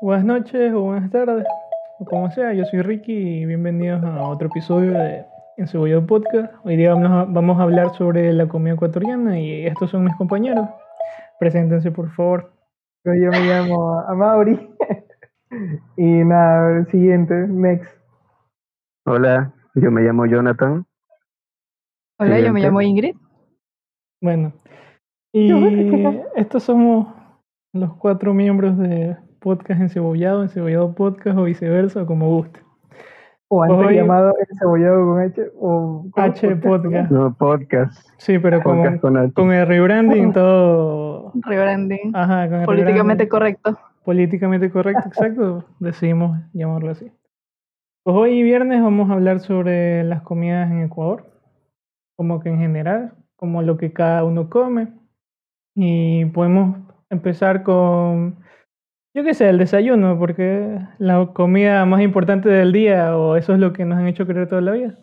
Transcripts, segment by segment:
buenas noches o buenas tardes, o como sea. Yo soy Ricky y bienvenidos a otro episodio de Encebollado Podcast. Hoy día vamos a, vamos a hablar sobre la comida ecuatoriana y estos son mis compañeros. Preséntense, por favor. Yo me llamo Amaury. y nada, el siguiente, next. Hola, yo me llamo Jonathan. Hola, yo me llamo Ingrid. Bueno, y estos somos los cuatro miembros de Podcast Encebollado, Encebollado Podcast o viceversa, como guste. O antes Hoy- llamado encebollado con H o. H Podcast. No, podcast. Sí, pero con, Podcast con el rebranding todo. Rebranding. Ajá, con el Políticamente rebranding. correcto. políticamente correcto, exacto, decidimos llamarlo así. Pues hoy viernes vamos a hablar sobre las comidas en Ecuador, como que en general, como lo que cada uno come. Y podemos empezar con, yo qué sé, el desayuno, porque la comida más importante del día, o eso es lo que nos han hecho creer toda la vida.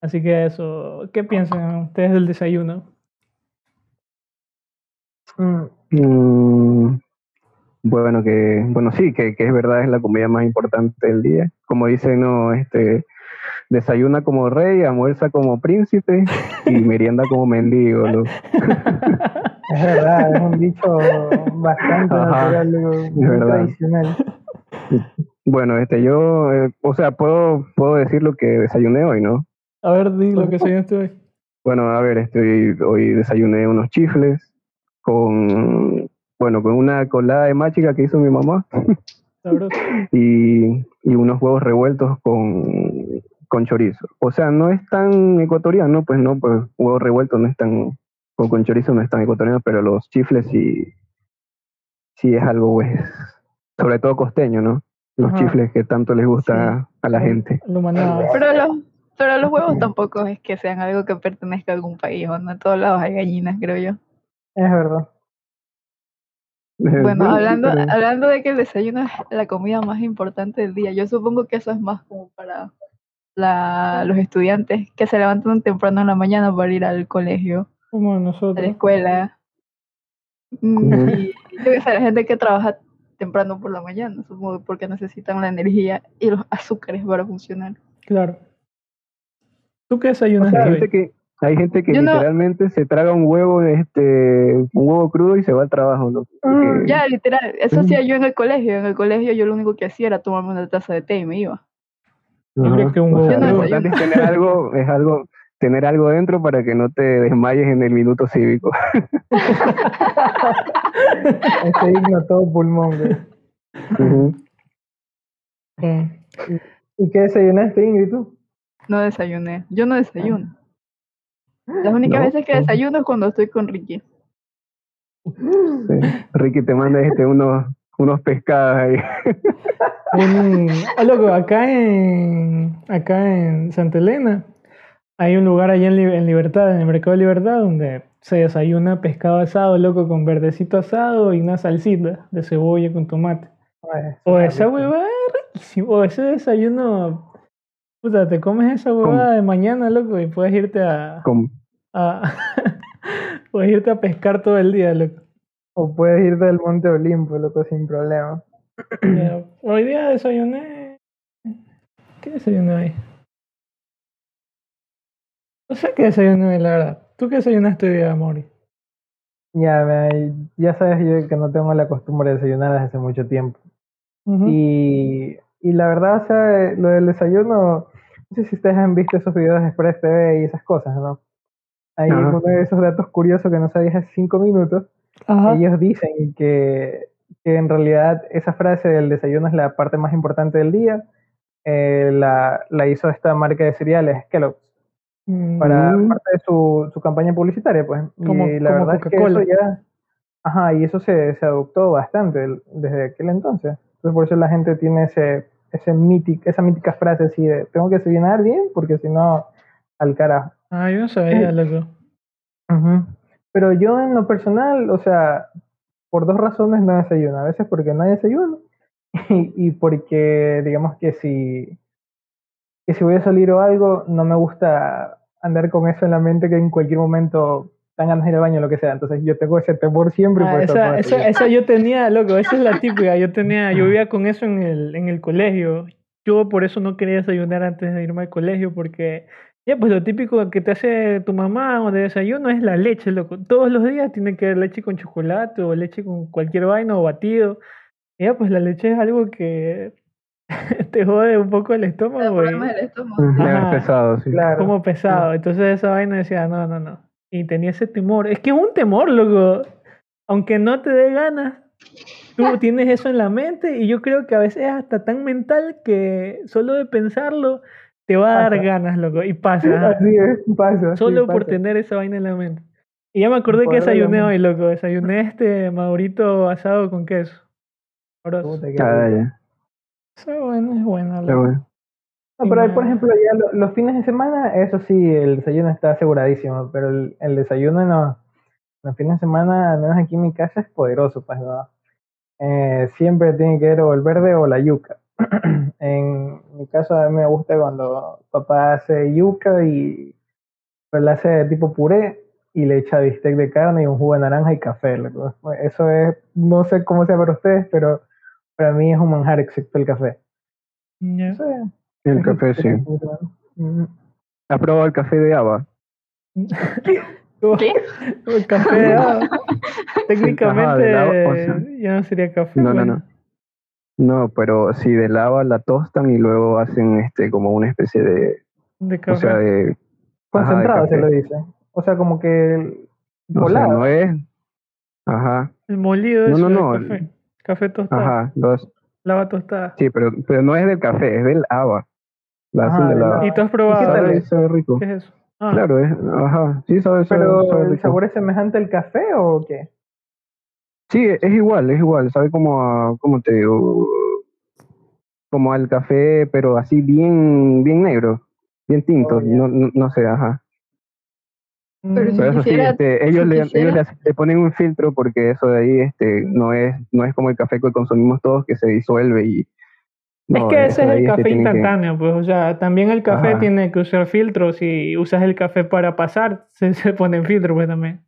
Así que eso, ¿qué piensan ustedes del desayuno? Mm, Mm, bueno, que, bueno, sí, que, que es verdad, es la comida más importante del día. Como dicen, no, este, desayuna como rey, almuerza como príncipe y merienda como mendigo, ¿no? Es verdad, es un dicho bastante Ajá, natural, muy verdad. tradicional. Bueno, este, yo, eh, o sea, puedo, puedo decir lo que desayuné hoy, ¿no? A ver, di lo que desayunaste hoy. Bueno, a ver, este, hoy desayuné unos chifles con, bueno, con una colada de máchica que hizo mi mamá. Sabroso. y, y unos huevos revueltos con, con chorizo. O sea, no es tan ecuatoriano, pues no, pues huevos revueltos no es tan, con, con chorizo no es tan ecuatoriano, pero los chifles sí, sí es algo, pues, sobre todo costeño, ¿no? Los Ajá. chifles que tanto les gusta a la gente. Lo. Pero los, pero los huevos tampoco es que sean algo que pertenezca a algún país. ¿o no? En todos lados hay gallinas, creo yo. Es verdad. Bueno, sí, hablando, hablando de que el desayuno es la comida más importante del día, yo supongo que eso es más como para la, los estudiantes que se levantan temprano en la mañana para ir al colegio, Como a la nosotros. escuela. Mm. Y yo que sé, la gente que trabaja temprano por la mañana, supongo porque necesitan la energía y los azúcares para funcionar. Claro. ¿Tú qué O desayunaste sea, hay gente que, hay gente que Yo no- literalmente se traga un huevo, este, un huevo crudo y se va al trabajo, ¿no? Porque- Ya, literal, eso hacía yo en el colegio. En el colegio yo lo único que hacía era tomarme una taza de té y me iba. Yo creo Ajá. que un O sea, huevo lo importante es tener algo, es algo, tener algo dentro para que no te desmayes en el minuto cívico. Ese himno todo pulmón, güey. Ujú. Mm. ¿Y qué desayunaste, Ingrid, tú? No desayuné. Yo no desayuno. Las únicas ¿No? veces que desayuno es cuando estoy con Ricky. Sí. Ricky te manda este unos, unos pescados ahí. Un- ah, loco, acá en, acá en Santa Elena hay un lugar allá en, Li- en Libertad, en el Mercado de Libertad, donde se desayuna pescado asado, loco, con verdecito asado y una salsita de cebolla con tomate. O esa huevada. O ese desayuno, puta, te comes esa huevada de mañana, loco, y puedes irte a, puedes irte a pescar todo el día, loco. O puedes ir del Monte Olimpo, loco, sin problema. Hoy día desayuné. ¿Qué desayuné hoy? No sé qué desayuné hoy, la verdad. ¿Tú qué desayunaste hoy día, Mori? Ya, me- ya sabes yo que no tengo la costumbre de desayunar desde hace mucho tiempo. Y, y la verdad, o sea, lo del desayuno, no sé si ustedes han visto esos videos de Express TV y esas cosas, ¿no? Hay Ajá. uno de esos datos curiosos que no sabías hace cinco minutos. Ellos dicen que, que en realidad esa frase del desayuno es la parte más importante del día. eh, la, la hizo esta marca de cereales, Kellogg's, Mm, para parte de su, su campaña publicitaria, pues. Como- y la como verdad es que eso ya, ajá, y eso se, se adoptó bastante desde aquel entonces. Entonces por eso la gente tiene ese, ese mític, esa mítica frase así de tengo que desayunar bien porque si no, al carajo. Ah, yo no sabía, loco. Ujú. Pero yo en lo personal, o sea, por dos razones no desayuno. A veces porque no hay desayuno y, y porque digamos que si, que si voy a salir o algo, no me gusta andar con eso en la mente que en cualquier momento dan ganas de ir al baño, lo que sea. Entonces yo tengo ese temor siempre. Ah, por eso esa, todo esa, esa yo tenía, loco, esa es la típica. Yo tenía, yo vivía con eso en el, en el colegio. Yo por eso no quería desayunar antes de irme al colegio, porque ya pues lo típico que te hace tu mamá o de desayuno es la leche, loco. Todos los días tiene que haber leche con chocolate o leche con cualquier vaina o batido. Ya pues la leche es algo que te jode un poco el estómago. problemas del estómago. Ajá. Es pesado, sí. Claro. como pesado. Entonces esa vaina decía, no, no, no. Y tenía ese temor. Es que es un temor, loco. Aunque no te dé ganas, tú tienes eso en la mente y yo creo que a veces es hasta tan mental que solo de pensarlo te va a dar Pasa. ganas, loco. Y pasa. Así es, pasa. sí, Solo por pasa. tener esa vaina en la mente. Y ya me acordé que desayuné hoy, loco. Desayuné este madurito asado con queso. Puta, Ah. Esa vaina es Está loco. bueno. No, pero ahí, por ejemplo, ya lo- los fines de semana, eso sí, el desayuno está aseguradísimo, pero el, el desayuno no. Los fines de semana, al menos aquí en mi casa, es poderoso, pues, ¿no? Eh, siempre tiene que ver o el verde o la yuca. en mi caso, a mí me gusta cuando papá hace yuca y pero la hace de tipo puré y le echa bistec de carne y un jugo de naranja y café. loco. Eso es, no sé cómo sea para ustedes, pero para mí es un manjar excepto el café. El café, sí. ¿Has probado el café de Ava? ¿Qué? El café, técnicamente agua, o sea, ya no sería café. No, no, bueno. no. No, pero sí, de lava la tostan y luego hacen este como una especie de, De o café. sea, de, Ajá, Concentrado de se le dice. O sea, como que o sea, volado. no es, ajá, el molido No, eso no, de no, café. Café tostado. ajá, los, Lava tostada. sí, pero, pero no es del café, es del Ava, la Ajá, hacen de del lava. Ava. ¿Y tú has ¿Y qué probado? tal es? sabe rico. ¿Qué es eso? Ah, Claro, es, ajá, sí, sabe, sabe, Pero sabe el rico. sabor es semejante al café o qué? Sí, es igual, es igual, sabe como a, ¿cómo te digo? Como al café, pero así bien, bien negro, bien tinto, Oh, no, no, no sé, ajá. Pero si Pero eso sí, este, ellos, si le, ellos le, ponen un filtro porque eso de ahí este, no es no es como el café que consumimos todos que se disuelve y no, es que ese es el café que- instantáneo, pues, o sea, también el café Ajá. tiene que usar filtros. Si usas el café para pasar, se, se pone en filtro, pues también.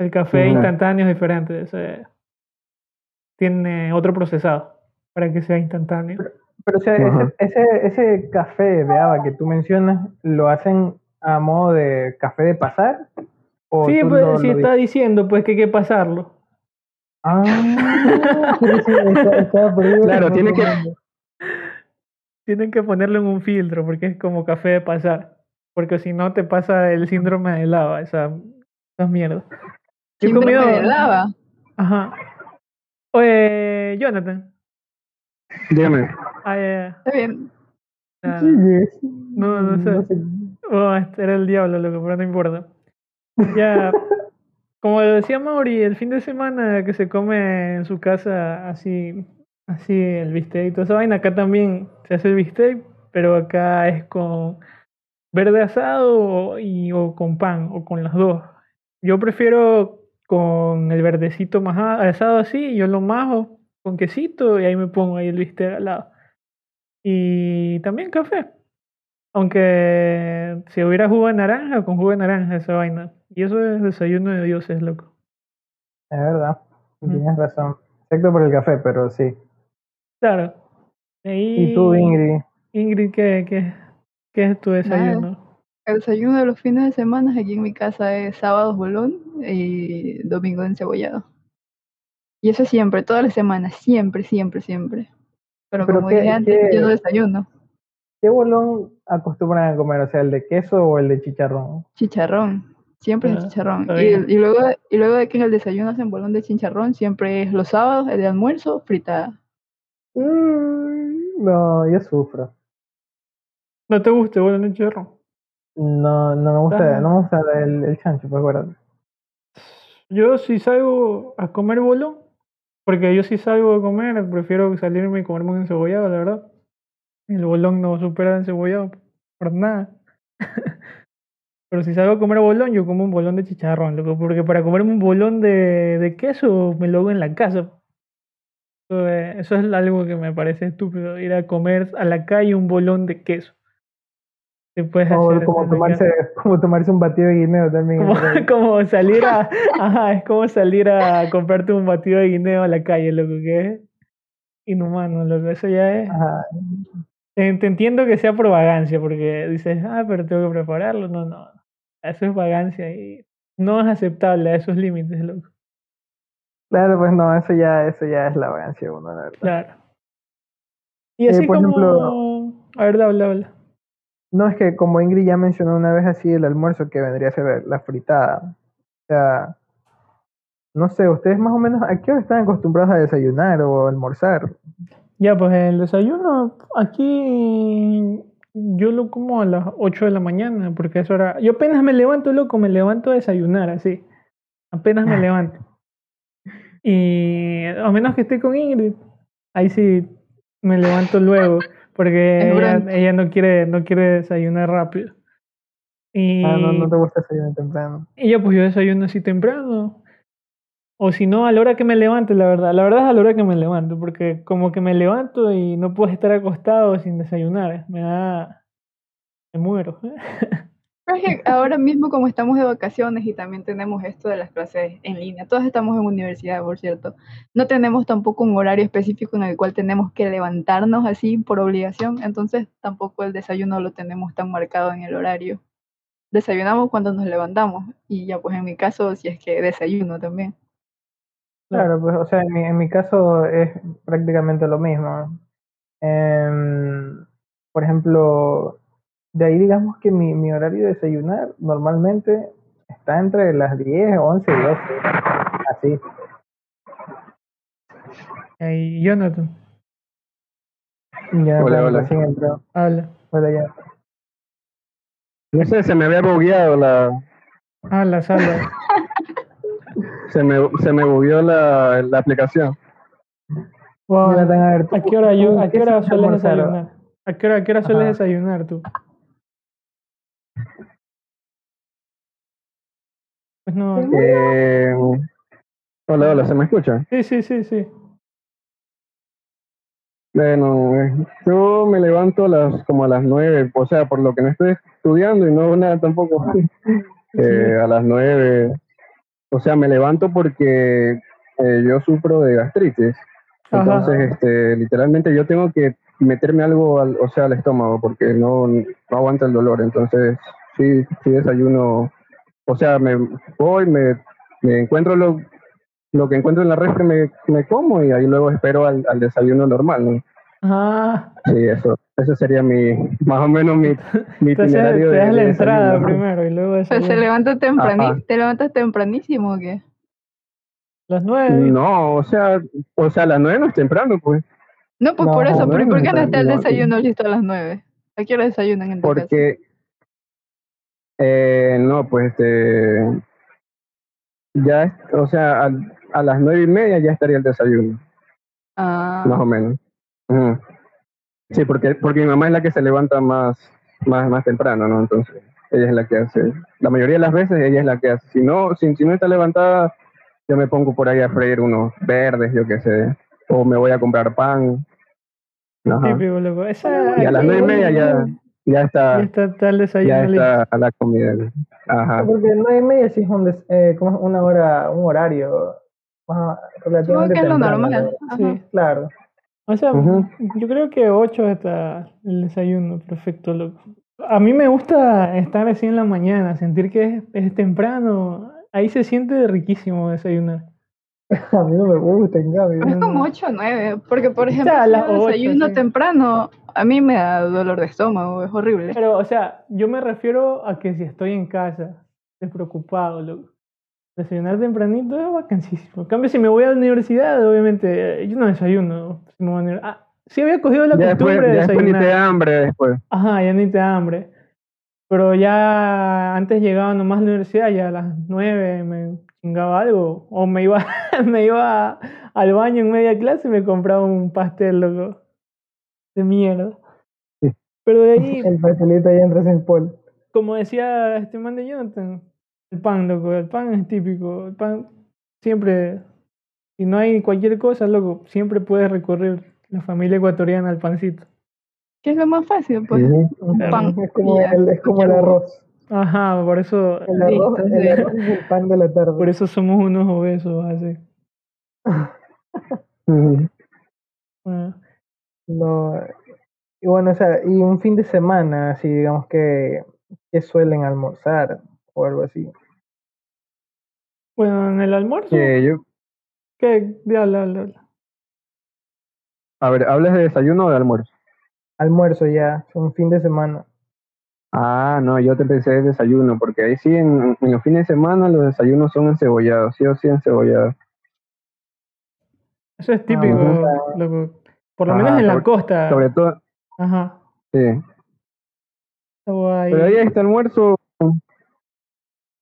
El café instantáneo es diferente. o sea, tiene otro procesado para que sea instantáneo. Pero o sea, ese, ese, ese café de haba que tú mencionas, ¿lo hacen a modo de café de pasar? ¿O Sí, pues, si lo está diciendo, pues que hay que pasarlo. Ah, sí, sí, está- estaba perdido Claro, en tiene que-. Tienen que ponerlo en un filtro porque es como café de pasar. Porque si no te pasa el síndrome de lava, esa, esa mierda. Yo comido- de lava. Ajá. Oye, Jonathan. Dígame. Ah, ya, ya. Está bien. Nada. Es- No, no sé. Oh, este era el diablo, loco, pero no importa. Ya, como lo decía Mauri, el fin de semana que se come en su casa así, así el bistec y toda esa vaina, acá también se hace el bistec, pero acá es con verde asado y, o con pan, o con las dos. Yo prefiero con el verdecito más asado así, yo lo majo con quesito y ahí me pongo ahí el bistec al lado. Y también café. Aunque si hubiera jugo de naranja, con jugo de naranja esa vaina. Y eso es desayuno de dioses, loco. Es verdad, tienes razón. Excepto por el café, pero sí. Claro. ¿Y tú, Ingrid? Ingrid, ¿qué, qué, qué es tu desayuno? El desayuno de los fines de semana aquí en mi casa es sábados bolón y domingo encebollado. Y eso siempre, todas las semanas, siempre, siempre, siempre. Pero, Pero como qué- dije antes, qué- yo no desayuno. ¿Qué bolón acostumbran a comer? O sea, ¿el de queso o el de chicharrón? Chicharrón, siempre es Ah, chicharrón. Y, luego, y luego de que en el desayuno hacen bolón de chicharrón, siempre es los sábados, el de almuerzo, fritada. Mm, no, yo sufro. ¿No te gusta el de chorro? No, no me gusta, Ah. no me gusta el, el chancho, pues verdad. Yo si salgo a comer bolón, porque yo si salgo a comer, prefiero salirme y comerme un encebollado, la verdad. El bolón no supera el encebollado, por nada. Pero si salgo a comer bolón, yo como un bolón de chicharrón, loco, porque para comerme un bolón de, de queso me lo hago en la casa. Eso, eh, eso es algo que me parece estúpido, ir a comer a la calle un bolón de queso. Puedes Como, hacer tomarse, como tomarse un batido de guineo también. Como, salir a, ajá, es como salir a comprarte un batido de guineo a la calle, loco, que es inhumano, loco, eso ya es, Ajá. te, te entiendo que sea por vagancia, porque dices, ah, pero tengo que prepararlo, no, no, eso es vagancia y no es aceptable a esos límites, loco, Claro, pues no, eso ya, eso ya es la vagancia uno, la verdad. claro. Y Eh, así por como, ejemplo- a ver, habla, habla. No, es que como Ingrid ya mencionó una vez así el almuerzo que vendría a ser la fritada. O sea, no sé, ustedes más o menos, ¿a qué hora están acostumbrados a desayunar o almorzar? Ya, pues el desayuno aquí yo lo como a las 8 de la mañana, porque es hora. Yo apenas me levanto, loco, me levanto a desayunar, así. Apenas me levanto. Y a menos que esté con Ingrid, ahí sí me levanto luego, porque El ella, no quiere, no quiere desayunar rápido. Y, Ah, no, no te gusta desayunar temprano. y ya, pues yo desayuno así temprano. O si no, a la hora que me levante, la verdad. La verdad es a la hora que me levanto, porque como que me levanto y no puedo estar acostado sin desayunar. Me da... Me muero. Ahora mismo como estamos de vacaciones y también tenemos esto de las clases en línea, todos estamos en universidad, por cierto, no tenemos tampoco un horario específico en el cual tenemos que levantarnos así por obligación, entonces tampoco el desayuno lo tenemos tan marcado en el horario. Desayunamos cuando nos levantamos y ya pues en mi caso si es que desayuno también. Claro, pues, o sea, en mi, en mi caso es prácticamente lo mismo. Em, por ejemplo, de ahí digamos que mi, mi horario de desayunar normalmente está entre las 10, 11 y 12. Así. Y Jonathan, Ya, Hola, hola. recién entró. habla. Hola, ya. No sé, se me había bugueado la. Habla, habla. Se me, se me bugueó la, la aplicación. Wow. Jonathan, a ver, ¿tú- ¿A qué hora, yo, ¿a qué hora sueles desayunar? ¿A qué hora, a qué hora sueles Ajá. desayunar tú? No. Eh, hola, hola, ¿se me escucha? Sí, sí, sí, sí. Bueno, eh, yo me levanto a las, como a las nueve, o sea, por lo que no estoy estudiando y no nada tampoco, eh, a las nueve. O sea, me levanto porque eh, yo sufro de gastritis. Ajá. Entonces, este, literalmente yo tengo que meterme algo, al, o sea, al estómago porque no, no aguanta el dolor. Entonces, sí, sí desayuno. O sea, me voy, me, me encuentro lo, lo que encuentro en la refri, me, me como y ahí luego espero al, al desayuno normal, ¿no? Ah, Sí, eso, ese sería mi, más o menos mi, mi entonces itinerario te de, das la de entrada desayuno. primero y luego Pues se desayunas. levanta temprani Ajá. ¿Te levantas tempranísimo o qué? Las nueve. No, o sea, o sea, a las nueve no es temprano, pues, No, pues No, por eso, no, pero ¿y no por qué no está el desayuno listo a las nueve? ¿A qué hora desayunan en tu casa? porque, eh, no, pues, este, ya, es- o sea, a, a las nueve y media ya estaría el desayuno, Ah, más o menos. Sí, porque, porque mi mamá es la que se levanta más, más, más temprano, ¿no? Entonces, ella es la que hace, la mayoría de las veces ella es la que hace. Si no, si, si no está levantada, yo me pongo por ahí a freír unos verdes, yo qué sé, o me voy a comprar pan. Ajá. Esa, Y a las nueve y media ya, ya ya está, está, está el ya desayuno listo. está la comida. Ajá. Porque nueve y media sí es un des- eh, como es una hora, un horario más supongo relativamente que es lo normal. ¿no? Ajá. Sí. Claro. O sea, yo creo que 8 está el desayuno perfecto, loco. A mí me gusta estar así en la mañana, sentir que es, es temprano. Ahí se siente riquísimo desayunar. A mí no me gusta, en cambio. Pero es como 8 o 9, porque por ejemplo, sea, a si las yo desayuno sí. temprano, a mí me da dolor de estómago, es horrible. Pero, o sea, yo me refiero a que si estoy en casa, despreocupado, loco. Desayunar tempranito es vacancísimo. En cambio, si me voy a la universidad, obviamente, eh, yo no desayuno. Si me voy a la uni- ah, sí había cogido la Ya costumbre después, de ya después ni desayunar. te da hambre después. Ajá, ya ni te da hambre. Pero ya antes llegaba nomás a la universidad, ya a las nueve me chingaba algo. O me iba, me iba al baño en media clase y me compraba un pastel, loco. De mierda. Sí. Pero de ahí, El pastelito ahí entras en pol. como decía este man de Jonathan, el pan, loco, el pan es típico. El pan siempre, si no hay cualquier cosa, loco, siempre puedes recorrer la familia ecuatoriana al pancito. ¿Qué es lo más fácil? Pues. Claro. pan. Es como, el, es como el arroz. Ajá, por eso, El arroz, Listo, el sí. arroz es el pan de la tarde. por eso somos unos obesos así. Bueno, No, y bueno, o sea, y un fin de semana, así digamos que, que suelen almorzar o algo así. bueno, en el almuerzo, Que yo, ¿qué? Di, habla, habla, habla. a ver, ¿hablas de desayuno o de almuerzo? Almuerzo ya, un fin de semana. Ah, no, yo te pensé de desayuno, porque ahí sí, en, en los fines de semana los desayunos son encebollados, sí o sí encebollados. Eso es típico, bueno. loco. Por lo Ajá, menos en la sobre- costa. Sobre todo, Ajá. sí. Pero ahí este almuerzo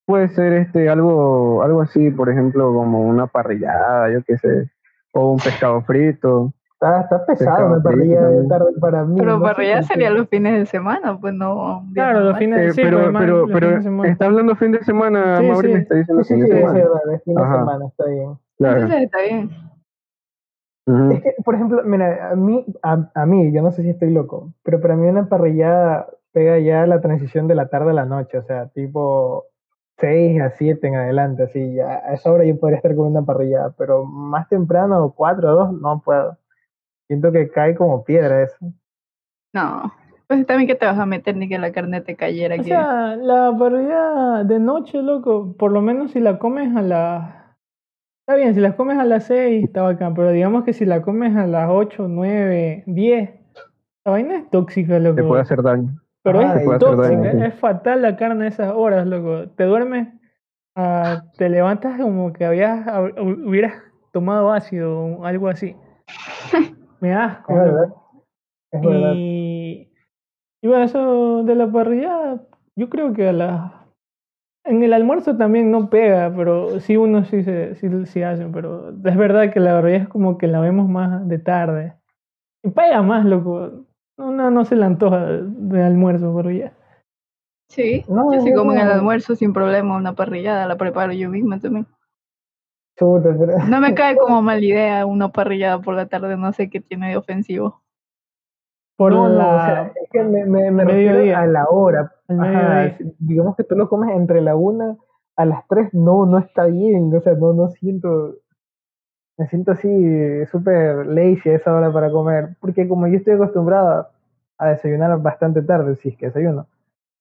puede ser este algo algo así, por ejemplo, como una parrillada, yo qué sé, o un pescado frito. Está, está pesado una parrilla de tarde para mí. Pero no parrilla sería los fines de semana, pues no. Claro, los fines Eh, sí, pero pero pero de semana. está hablando fin de semana, Sí, Mauri sí. me está diciendo Sí, sí, fin sí, de es semana. verdad, es fin de Ajá. semana, está bien. Claro. Entonces está bien. Es que, por ejemplo, mira, a mí, a, a mí, yo no sé si estoy loco, pero para mí una parrillada pega ya la transición de la tarde a la noche, o sea, tipo 6 a 7 en adelante, así, ya a esa hora yo podría estar comiendo una parrillada, pero más temprano, 4 o 2, no puedo. Siento que cae como piedra eso. No. Pues también que te vas a meter ni que la carne te cayera. O que... sea, la parrilla de noche, loco, por lo menos si la comes a las... Está bien, si la comes a las 6, está bacán, pero digamos que si la comes a las 8, 9, 10, la vaina es tóxica, loco. Te puede hacer daño. Pero Ah, es te puede hacer tóxica, daño, sí. es fatal la carne a esas horas, loco. Te duermes, ah, te levantas como que habías, hab- hubieras tomado ácido o algo así. Me da asco, Es verdad. Es verdad. Y, y bueno, eso de la parrilla, yo creo que a la... En el almuerzo también no pega, pero sí uno sí se sí, sí hace, pero es verdad que la parrilla es como que la vemos más de tarde. Y pega más, loco. No, no, no se le antoja de, almuerzo parrilla. Sí. No, yo sí como en el almuerzo sin problema una parrillada, la preparo yo misma también. Chuta, pero- No me cae como mala idea una parrillada por la tarde, no sé qué tiene de ofensivo. Por no, no, la... o sea, es que me, me, me refiero a la hora. Ajá, digamos que tú lo comes entre la una a las tres, no, no está bien. O sea, no, no siento. Me siento así súper lazy a esa hora para comer. Porque como yo estoy acostumbrado a desayunar bastante tarde, si es que desayuno.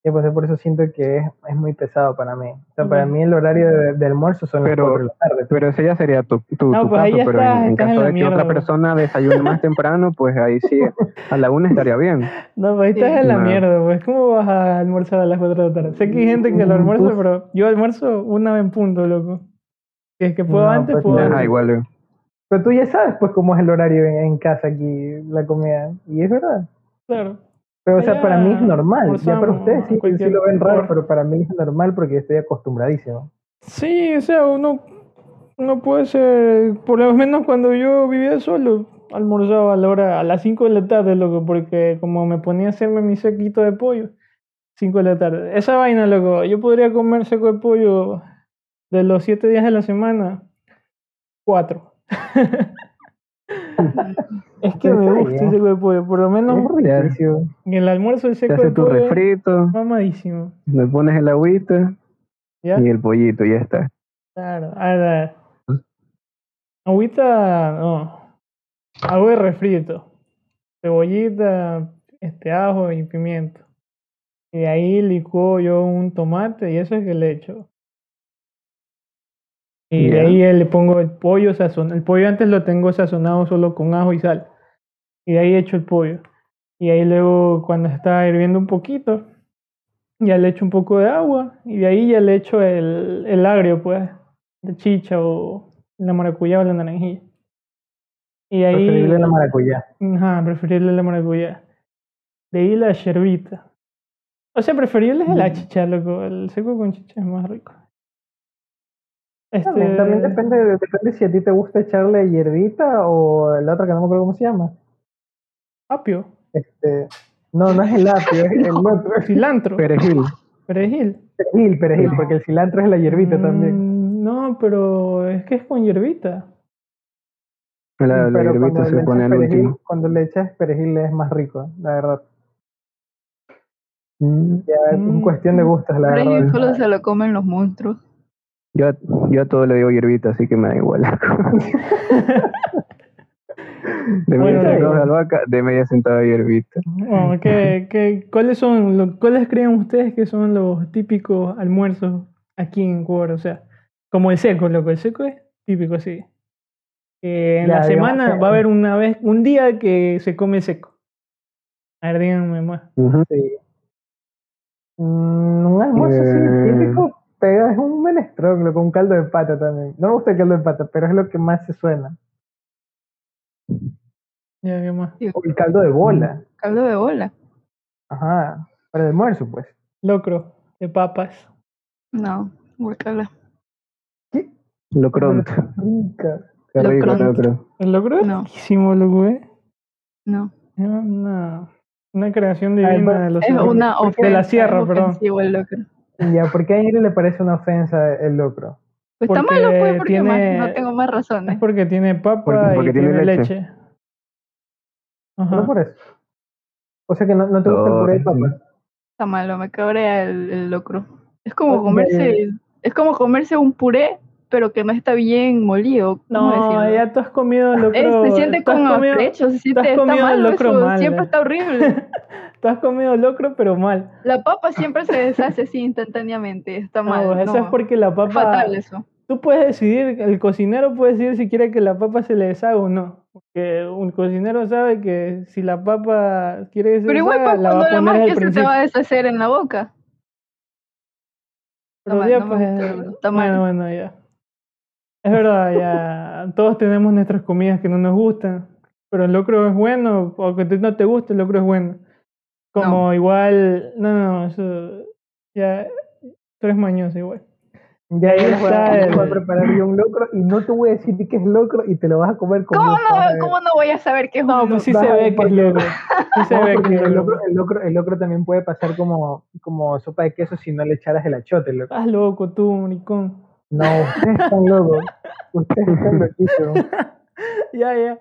Y pues por eso siento que es, es muy pesado para mí. O sea, para mí el horario de, de almuerzo son las Pero- 4 de la tarde. Pero ese ya sería tu, tu, No, tu pues ahí caso, ya pero estás- en, en caso la de que mierda, otra persona desayune más temprano, pues ahí sí, a la una estaría bien. No, pues ahí estás Sí. en la No. mierda, pues. ¿Cómo vas a almorzar a las 4 de la tarde? Sé que hay gente que lo almuerza, pero yo almuerzo una vez en punto, loco. Si es que puedo No, antes, pues puedo igual. Pero tú ya sabes pues cómo es el horario en, en casa aquí, la comida. Y es verdad. Claro. Pero, o sea, para mí es normal. Ya para ustedes sí, sí lo ven raro, pero para mí es normal porque estoy acostumbradísimo. Sí, o sea, uno, uno puede ser, por lo menos cuando yo vivía solo, almorzaba a la hora, a las 5 de la tarde, loco, porque como me ponía a hacerme mi sequito de pollo, 5 de la tarde. Esa vaina, loco, yo podría comer seco de pollo de los 7 días de la semana, 4. es que me gusta de pollo, por lo menos en el almuerzo el Te seco de haces tu refrito, mamadísimo. le pones el agüita ¿Ya? y el pollito, ya está. Claro, ahora. Agüita, no. Agua de refrito. Cebollita, este ajo y pimiento. Y de ahí licuo yo un tomate y eso es que le echo. Y de Ya. ahí le pongo el pollo sazonado. El pollo antes lo tengo sazonado solo con ajo y sal. Y de ahí echo el pollo. Y ahí luego cuando está hirviendo un poquito, ya le echo un poco de agua. Y de ahí ya le echo el, el agrio, pues. De chicha o la maracuyá o la naranjilla. Y ahí... Preferible la maracuyá. Ajá, preferible la maracuyá. De ahí la yerbita. O sea, preferible es la Mm. chicha, loco. El seco con chicha es más rico. También, Este, también depende, depende si a ti te gusta echarle hierbita o el otro que no me acuerdo cómo se llama. apio, Este, no, no es el apio, es el otro. cilantro, Perejil. perejil. Perejil, perejil, porque el cilantro es la hierbita también. Mm, No, pero es que es con hierbita. La, la pero hierbita cuando se le, pone echas al perejil, último. cuando le echas perejil es más rico, la verdad. Mm, Ya es Mm. cuestión de gustos, la Pero verdad. solo se lo comen los monstruos. Yo, a- yo a todo le digo hierbita, así que me da igual. De media Bueno, de albahaca, de media sentada de hierbita. Bueno, ¿qué, qué, cuáles son, lo- cuáles creen ustedes que son los típicos almuerzos aquí en Ecuador? O sea, como el seco, loco, el seco es típico, así. Que en Ya, la semana va a haber una vez, un día que se come seco. A ver, díganme más. Sí. Mm, un almuerzo así Eh. típico pega es un menestrón con un caldo de pata también. No me gusta el caldo de pata, pero es lo que más se suena. Ya, ¿qué más? O el caldo de bola. Caldo de bola. Ajá. Para el almuerzo, pues. Locro, de papas. No, guacala. Locront. Rica. Qué rico, Locront. locro. El locro es No. riquísimo, loco, ¿eh? No. Es una, una creación divina de los Es cerros. una ¿por qué? De la sierra, perdón. ofensivo el locro. Ya, ¿por qué a Ingrid le parece una ofensa el locro? Pues está Porque malo, pues, porque tiene- más- no tengo más Es razones. porque tiene papa Porque- porque y tiene tiene leche. Ajá. por eso. O sea que no, no te gusta el No, puré de papa. Está malo, me cabrea el, el locro. Es como comerse, es como comerse un puré, pero que no está bien molido. ¿cómo No, decirlo? ya tú has comido Es- locro. se siente con comido- se siente, está locro eso, mal, siempre eh. está horrible. Tú has comido locro, pero mal. La papa siempre se deshace así instantáneamente, está No, mal. eso no. es porque la Es papa. fatal eso. Tú puedes decidir, el cocinero puede decidir si quiere que la papa se le deshaga o no. Porque un cocinero sabe que si la papa quiere que se Pero igual deshaga, pues, la va a poner más se te va a deshacer en la boca. Pero mal, ya, no pues, está bueno, bueno, ya. Es verdad, ya. Todos tenemos nuestras comidas que no nos gustan. Pero el locro es bueno, aunque a ti no te guste, el locro es bueno. Como igual. No, no, eso. Ya. Tú eres mañoso igual. Ya, Ahí ya está a, les voy a el- preparar yo un locro y no te voy a decir qué es locro y te lo vas a comer con ¿Cómo no. ¿Cómo no voy a saber qué es No, un pues sí locro? se Vas a ve que es locro. Sí se No, ve que es el locro, el, locro, el locro también puede pasar como, como sopa de queso si no le echaras el achote. loco. Estás loco tú, maricón. No, ustedes están locos. Ustedes están loquísimos. ya, ya.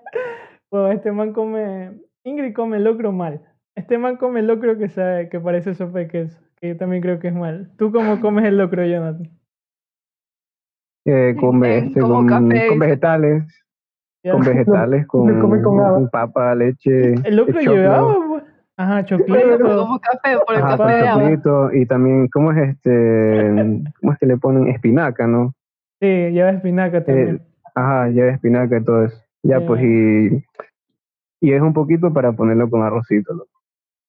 Bueno, este man come. Ingrid come locro mal. Este man come locro que sabe que parece sopa de queso. Que yo también creo que es mal. ¿Tú cómo comes el locro, Jonathan? Eh, con, Eh, este, con, vegetales, Ya. con vegetales, con, come papa, leche, El locro choclo. llevaba, pues. Ajá, Pero choclito. como café, por el Ajá, café de choclito y también, ¿cómo es este? ¿Cómo es que le ponen espinaca, no? Sí, lleva espinaca también. Ajá, lleva espinaca y todo eso. Ya, Ya. pues, y, y es un poquito para ponerlo con arrocito. loco.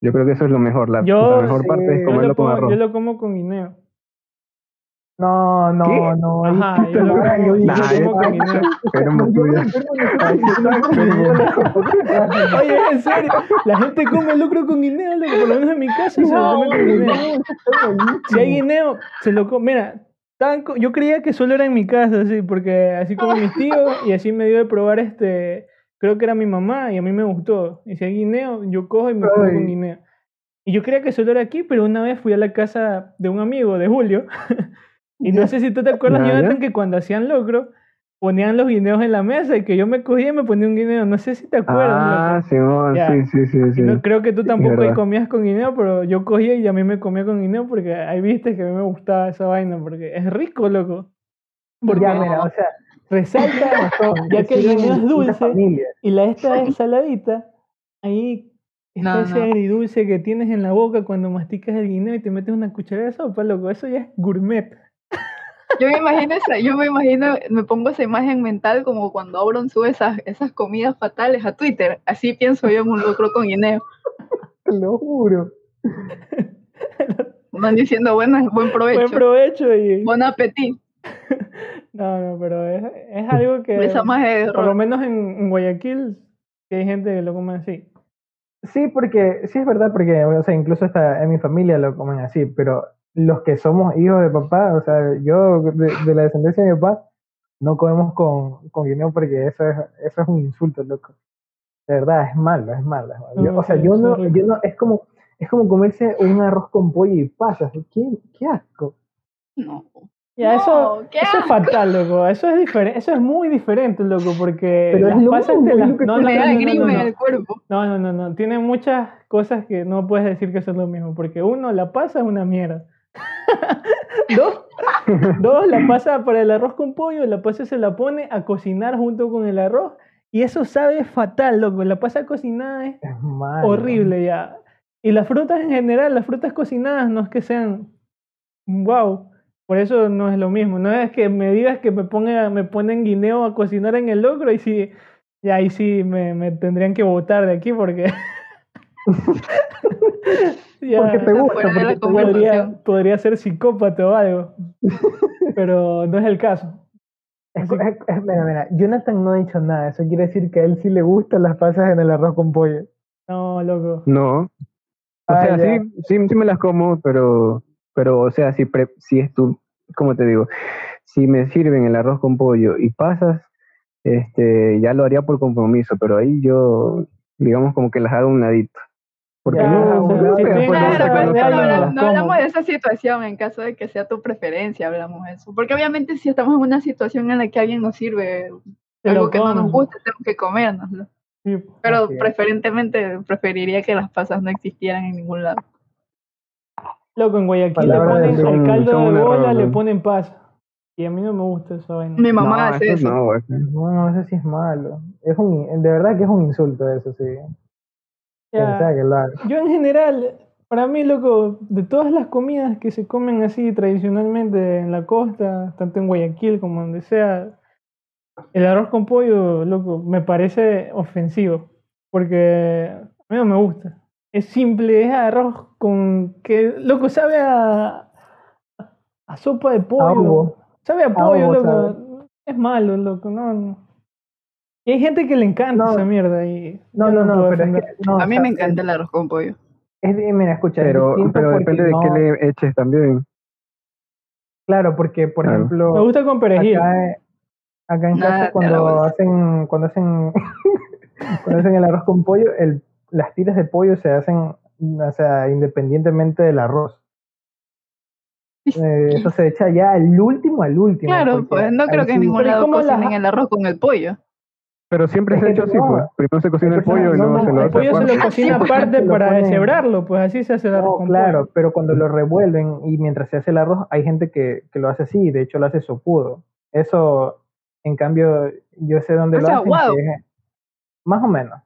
Yo creo que eso es lo mejor. La, Yo- la mejor sí, parte es comerlo lo con arroz. yo lo como con guineo. No, no, ¿Qué? no. Ajá, yo lo como- Nah, yo con no- guineo. Oye, en serio, la gente come locro con guineo, por lo menos en mi casa se lo come con guineo. Si hay guineo, se lo come. Mira, estaban co- yo creía que solo era en mi casa, sí, porque así como mis tíos, y así me dio de probar este. Creo que era mi mamá, y a mí me gustó. Y si hay guineo, yo cojo y me como con guineo. Y yo creía que solo era aquí, pero una vez fui a la casa de un amigo, de Julio. y no sé si tú te acuerdas. Jonathan, que cuando hacían locro, ponían los guineos en la mesa y que yo me cogía y me ponía un guineo. No sé si te acuerdas. Ah, sí, sí, sí. sí. Y no, creo que tú Sí, tampoco ahí comías con guineo, pero yo cogía y a mí me comía con guineo porque ahí viste que a mí me gustaba esa vaina, porque es rico, loco. Porque Ya, mira, o sea, resalta, ya que el guineo es dulce y la esta es saladita, ahí está No, ese no. agridulce que tienes en la boca cuando masticas el guineo y te metes una cucharada de sopa, loco, eso ya es gourmet. Yo me imagino esa, yo me imagino, me pongo esa imagen mental como cuando Auron sube esas, esas comidas fatales a Twitter. Así pienso yo en un locro con guineo. Te lo juro. Van diciendo buenas, buen provecho. Buen provecho y... Buen apetito. No, no, pero es, es algo que... Por lo menos en, en Guayaquil, sí hay gente que lo come así. Sí, porque, sí es verdad, porque, o sea, incluso hasta en mi familia lo comen así, pero los que somos hijos de papá, o sea, yo de, de la descendencia de mi papá, no comemos con, con guineo porque eso es, eso es un insulto, loco. De verdad, es malo, es malo. es malo. Yo- No, o sea, sí, yo sí, no, yo no, es como, es como comerse un arroz con pollo y pasas. ¿Qué, qué asco? No. Ya, No, eso, qué eso es fatal, loco. Eso es diferente, eso es muy diferente, loco, porque Pero es las pasas te las- no, no, no, no, cuerpo. No, no, no, no. Tiene muchas cosas que no puedes decir que son lo mismo, porque uno, la pasa es una mierda. dos, dos, la pasa para el arroz con pollo, la pasa se la pone a cocinar junto con el arroz, y eso sabe fatal, loco. La pasa cocinada es Es malo. horrible ya. Y las frutas en general, las frutas cocinadas no es que sean wow. Por eso no es lo mismo. No es que me digas que me ponga, me ponen guineo a cocinar en el locro y sí, ya ahí sí me, me tendrían que botar de aquí porque ya Porque te gusta, porque te gusta. podría, podría ser psicópata o algo. Pero no es el caso. Es- es- es- mira, mira, Jonathan no ha dicho nada. Eso quiere decir que a él sí le gustan las pasas en el arroz con pollo. No, loco. No. O Ah, sea, sí, sí, sí me las como, pero, pero o sea, si, pre- si es tu, ¿cómo te digo? Si me sirven el arroz con pollo y pasas, este, ya lo haría por compromiso, pero ahí yo, digamos, como que las hago a un ladito. Porque Ya, no, o sea, no pues, Claro, no no como. hablamos de esa situación en caso de que sea tu preferencia, hablamos de eso. Porque obviamente si estamos en una situación en la que alguien nos sirve algo que no nos gusta, tenemos que comérnoslo. Sí. Pero preferentemente preferiría que las pasas no existieran en ningún lado. Loco, en Guayaquil le ponen al caldo de bola, le ponen pasa. Y a mí no me gusta esa vaina. Mi mamá No, hace eso. no, güey. No, eso sí es malo. Es un, de verdad que es un insulto eso, sí. Ya, que. Yo en general, para mí, loco, de todas las comidas que se comen así tradicionalmente en la costa, tanto en Guayaquil como donde sea, el arroz con pollo, loco, me parece ofensivo. Porque a mí no me gusta. Es simple, es arroz con que, loco, sabe a, a sopa de pollo. Sabe a pollo, loco. Es malo, loco, no, no. Y hay gente que le encanta No. esa mierda y No, no, no, pero es defender. que. No, A mí o sea, me encanta el arroz con pollo. Es, de- mira, escucha, es Pero, depende de no- qué le eches también. Claro, porque, por Claro. ejemplo. Me gusta con perejil. Acá, eh, acá en Nada casa cuando hacen, cuando hacen, cuando hacen el arroz con pollo, el, las tiras de pollo se hacen, o sea, independientemente del arroz. Eh, eso se echa ya al último, al último. Claro, pues no creo que en ningún Pero ¿y lado cocinen el arroz con el pollo. Pero siempre Es se ha hecho así, no. pues. Primero se cocina el pollo y luego no, se lo el El hace pollo se lo cocina pues, aparte para deshebrarlo, pues así se hace el arroz No, con claro, pollo. pero cuando lo revuelven y mientras se hace el arroz, hay gente que, que lo hace así, de hecho lo hace sopudo. Eso, en cambio, yo sé dónde O lo sea, hacen. es- más o menos.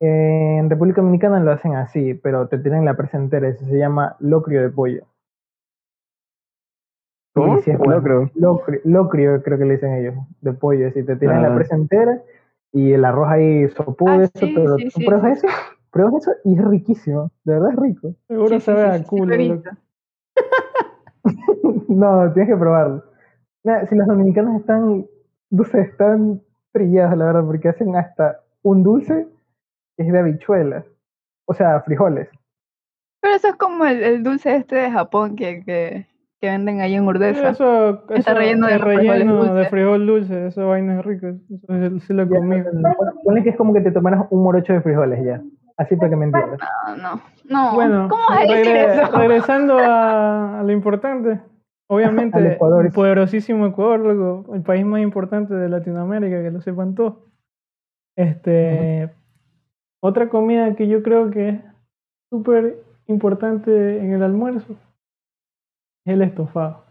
En República Dominicana lo hacen así, pero te tienen la presentera, eso se llama locrio de pollo. ¿Cómo? Sí bueno. Locrio, locrio creo que le dicen ellos, de pollo, así te tiran la Ah. presentera y el arroz ahí sopudo, Ah, eso, sí, pero sí, tú sí, pruebas sí, eso, pruebas eso y es riquísimo, de verdad es rico. Seguro sabe sí, a culo. No, tienes que probarlo. Mira, si los dominicanos están, no sé, están trillados, la verdad, porque hacen hasta un dulce es de habichuelas. O sea, frijoles. Pero eso es como el, el dulce este de Japón que, que, que venden ahí en Urdesa. Eso, Está eso relleno de es frijoles relleno de frijol dulce, eso vaina es rico. Eso sí, lo. Ponle que es como que te tomaras un morocho de frijoles ya. Así para que me entiendas. No, no, no. Bueno, ¿Cómo vas a decir regre- eso? regresando a, a lo importante, obviamente, Al Ecuador. el poderosísimo Ecuador, loco, el país más importante de Latinoamérica, que lo sepan todos. Este, otra comida que yo creo que es súper importante en el almuerzo es el estofado.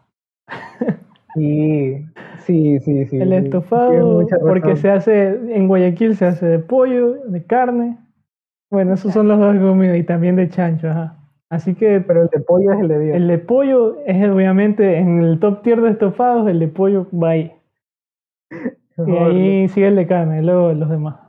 Sí, sí, sí, sí. El estofado, porque se hace, en Guayaquil se hace de pollo, de carne. Bueno, esos son los dos comidas y también de chancho, ajá. Así que Pero el de pollo es el de Dios. el de pollo es obviamente en el top tier de estofados, el de pollo va ahí. Y ahí sigue el de carne, y luego los demás.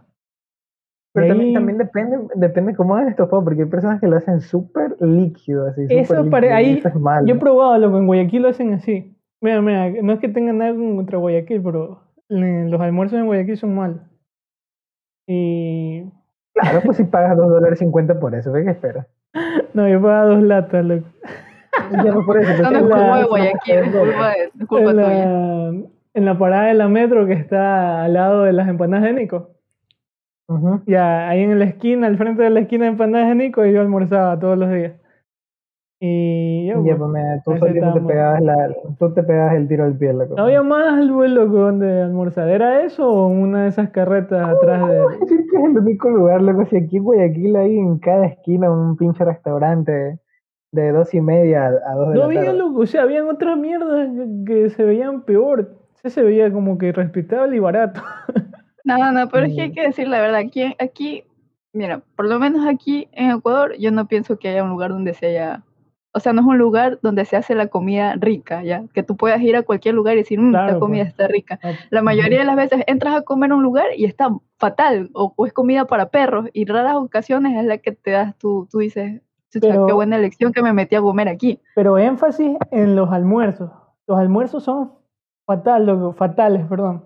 Pero también, también depende, depende cómo hagan el estofado, porque hay personas que lo hacen súper líquido, así. Eso pare- líquido, ahí- eso es malo. Yo he probado, loco, en Guayaquil lo hacen así. Mira, mira, no es que tengan nada contra Guayaquil, pero los almuerzos en Guayaquil son malos. Y Claro, pues si pagas 2 dólares 50 por eso, ¿qué esperas? no, yo pagaba dos latas, loco. Ya no por eso. Eso no es culpa de Guayaquil, es dos culpa, de, es culpa en, tuya. la, en la parada de la metro que está al lado de las empanadas de Nico. Ujú. Ya, ahí en la esquina, al frente de la esquina de empanadas de Nico, yo almorzaba todos los días. Y yo, Ya, pues, pues, mira, tú solito te pegabas, la, tú te pegabas el tiro al pie, loco. ¿no había más algo loco donde almorzar? ¿Era eso o una de esas carretas atrás de...? Es decir que es el único lugar, loco. Si aquí en Guayaquil hay en cada esquina un pinche restaurante de dos y media a, dos de No la había tarde. loco, o sea, habían otras mierdas que, que se veían peor. Ese se veía como que respetable y barato. No, no, pero es que hay Mm. que decir la verdad. Aquí, aquí, mira, por lo menos aquí en Ecuador, yo no pienso que haya un lugar donde se haya. O sea, no es un lugar donde se hace la comida rica, ¿ya? Que tú puedas ir a cualquier lugar y decir, "Mm, Claro, esta comida pues. está rica. La mayoría de las veces entras a comer a un lugar y está fatal, o, o es comida para perros, y raras ocasiones es la que te das, tú, tú dices, "Chucha, Pero- qué buena elección que me metí a comer aquí. Pero énfasis en los almuerzos. Los almuerzos son fatal, fatales, perdón.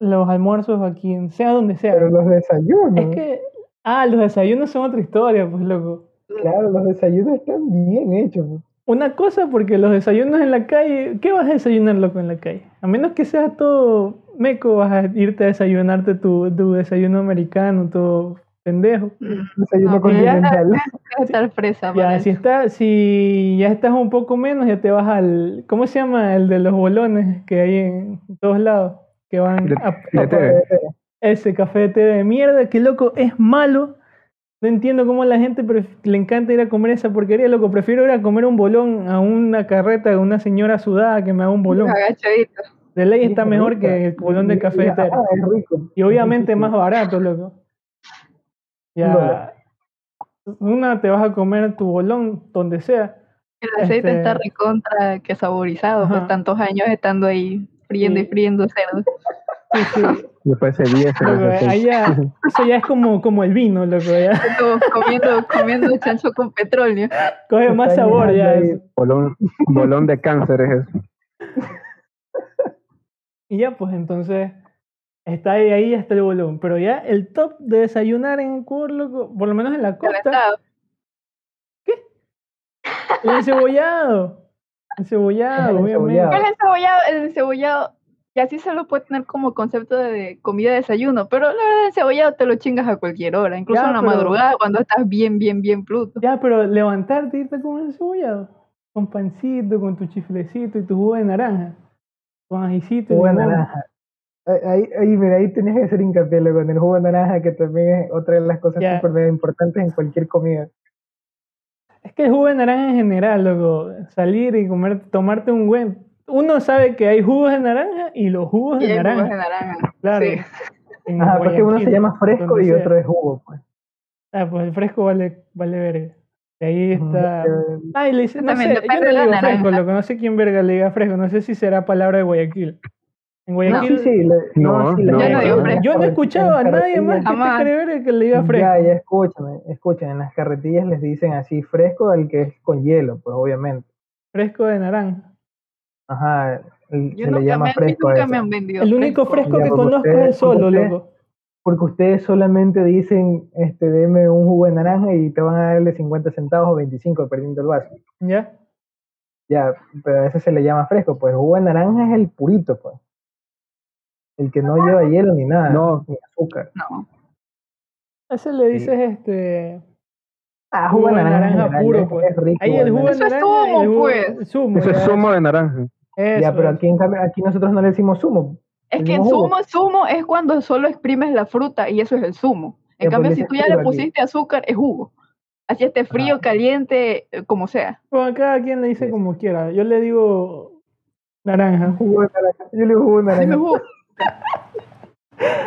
Los almuerzos aquí, en- sea donde sea. Pero los desayunos, Es que, ah, los desayunos son otra historia, pues, loco. claro, los desayunos están bien hechos. pues. Una cosa, porque los desayunos en la calle, ¿qué vas a desayunar, loco, en la calle? A menos que sea todo meco, vas a irte a desayunarte tu, tu desayuno americano, todo pendejo. Mm, Desayuno No, ya- continental. Estar fresa. Ya, si, está, si ya estás un poco menos, ya te vas al, ¿cómo se llama? El de los bolones que hay en todos lados, que van De- a, de a- té. ese café de té de mierda, que loco, es malo. No entiendo cómo a la gente le encanta ir a comer esa porquería, loco. Prefiero ir a comer un bolón a una carreta de una señora sudada que me haga un bolón. Agachadito. De ley está es mejor que el bolón de café y- de té. es rico. Y obviamente Es más barato, loco. Ya. Una te vas a comer tu bolón donde sea. El aceite está Este- recontra que saborizado, Ajá. pues tantos años estando ahí friendo y friendo cerdo. Sí, sí. Después se 10. se Loco, hace ahí seis. ya- eso ya es como, como el vino, loco. Ya Como comiendo, comiendo chancho con petróleo. coge más Está sabor. Ya eso. Bolón, bolón de cáncer es eso. Y ya, pues entonces está ahí, ahí está el bolón. Pero ya el top de desayunar en loco, por lo menos en la costa, Calentado. el encebollado. Encebollado, obviamente. encebollado. ¿Cuál es el cebollado? El encebollado, y así se lo puede tener como concepto de comida de desayuno, pero la verdad el cebollado te lo chingas a cualquier hora, incluso Ya, en la pero- madrugada cuando estás bien, bien, bien pluto. Ya, pero levantarte y irte a comer encebollado. Con pancito, con tu chiflecito y tu jugo de naranja. Con ajicito y Jugo de naranja. Ahí, ahí, mira, ahí tenés que hacer hincapié loco, en el jugo de naranja, que también es otra de las cosas súper importantes en cualquier comida. Es que el jugo de naranja en general, loco. Salir y comer, tomarte un buen. Uno sabe que hay jugos de naranja y los jugos Y de hay jugos naranja. de naranja. Claro. Sí. porque uno se llama fresco y sea. otro es jugo, pues. Ah, pues el fresco vale, vale verga. De ahí está. Ay, le dice, no También sé, yo no le fresco, loco. No sé quién verga le diga fresco. No sé si será palabra de Guayaquil. En No, sí, sí. le- No, sí, no. Yo no digo Yo no he carret- escuchado en a nadie más que carretillas- te Jamás. cree verga que le diga fresco. Ya, ya, escúchame, escúchame, en las carretillas les dicen así fresco al que es con hielo, pues obviamente. Fresco de naranja. Ajá, el- Yo se le llama me, a mí fresco nunca me han vendido El único fresco Ya, que conozco es el solo, porque ustedes- loco. Porque ustedes solamente dicen, este, deme un jugo de naranja y te van a darle 50 centavos o 25 perdiendo el vaso. ¿Ya? Ya, pero a ese se le llama fresco, pues el jugo de naranja es el purito, pues. El que no lleva hielo ni nada, No. ni azúcar. No. A ese le dices este. Ah, Jugo de naranja puro, es- pues. es rico, Ahí el jugo de Eso es naranja. y el zumo, jugo- pues. zumo, Eso es zumo de naranja. eso, Ya, pero eso. aquí en cambio, aquí nosotros no le decimos zumo. Es El que jugo. zumo, zumo es cuando solo exprimes la fruta y eso es el zumo. En Ya, cambio, pues, si tú ya le aquí. pusiste azúcar, es jugo. Así esté frío, caliente, eh, como sea. Bueno, cada quien le dice Sí. como quiera. Yo le digo naranja. Jugo de naranja. Yo le digo jugo de naranja.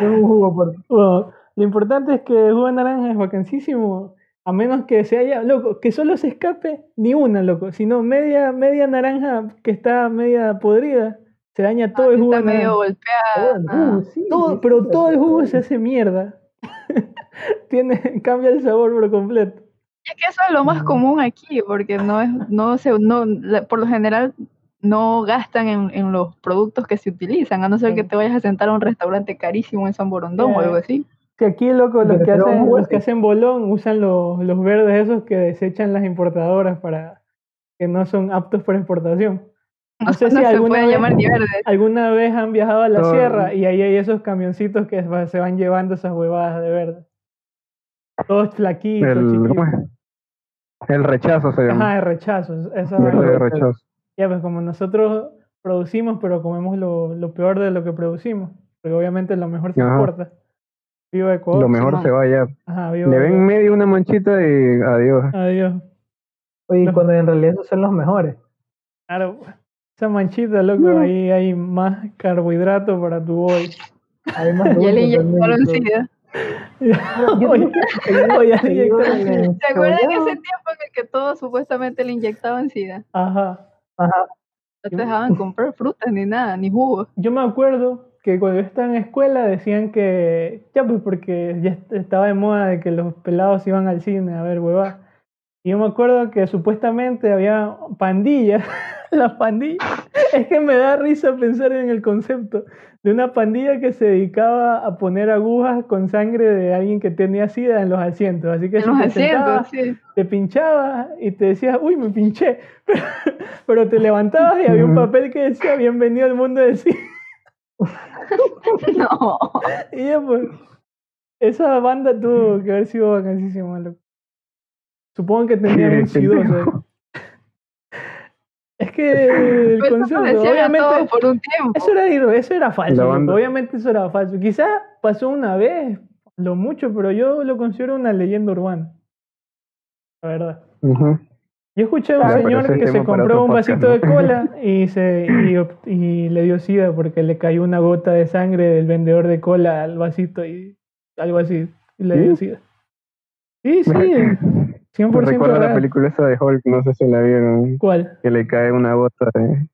Jugo por... Bueno, lo importante es que el jugo de naranja es vacancísimo. A menos que se haya, loco, que solo se escape ni una, loco, sino media, media naranja que está media podrida, se daña todo el jugo de está medio naranja. golpeada. el ah. jugo, sí, Todo, pero todo el jugo se hace mierda. Tiene, cambia el sabor por completo. Es que eso es lo más Mm. común aquí, porque no es, no se, no, por lo general no gastan en, en los productos que se utilizan, a no ser que te vayas a sentar a un restaurante carísimo en San Borondón o algo así. Que aquí, loco, los que hacen, los que hacen bolón usan los, los verdes esos que desechan las importadoras para que no son aptos para exportación. No sé si se alguna puede vez- llamar ni. ¿Alguna vez han viajado a la No. sierra y ahí hay esos camioncitos que se van llevando esas huevadas de verde? Todos flaquitos, El, ¿cómo es? chiquitos. El rechazo se llama. Ajá, de rechazo. Esa Verde de rechazo. Ya, pues como nosotros producimos, pero comemos lo, lo peor de lo que producimos. Porque obviamente lo mejor se Ajá. exporta. Viva Ecuador. Lo mejor se va ya. Ajá, viva Le ven medio una manchita y adiós. Adiós. Oye, Los- cuando en realidad esos son los mejores. Claro, esa manchita, loco, ahí hay más carbohidrato para tu boy. Hay más Ya le inyectaron SIDA. Oye, oye, ¿Se acuerdan ese tiempo en el que todos supuestamente le inyectaban SIDA? Ajá. Ajá. No te dejaban comprar frutas ni nada, ni jugos. Yo me acuerdo que cuando yo estaba en escuela decían que, ya pues porque ya est- estaba de moda de que los pelados iban al cine a ver huevas. Y yo me acuerdo que supuestamente había pandillas, las pandillas. Es que me da risa pensar en el concepto de una pandilla que se dedicaba a poner agujas con sangre de alguien que tenía sida en los asientos. Así que En si los te asientos, sí. te pinchabas y te decías, uy, me pinché. Pero, pero te levantabas y había un papel que decía, bienvenido al mundo del SIDA. No. Y ya pues, esa banda tuvo que haber sido vacancísima, loco. Supongo que tenían un Sí, sidoso. Que el Pues eso concepto, todos obviamente, por un tiempo. eso era, eso era falso. Obviamente eso era falso. Quizás pasó una vez, lo mucho, pero yo lo considero una leyenda urbana. La verdad. Ujú. Yo escuché a un pero señor que se compró un podcast, vasito ¿no? de cola y, se, y, y le dio sida porque le cayó una gota de sangre del vendedor de cola al vasito y algo así. Y le dio ¿Sí? sida. Sí, sí, 100% Me recuerda la película esa de Hulk, no sé si la vieron, ¿Cuál? que le cae una gota de,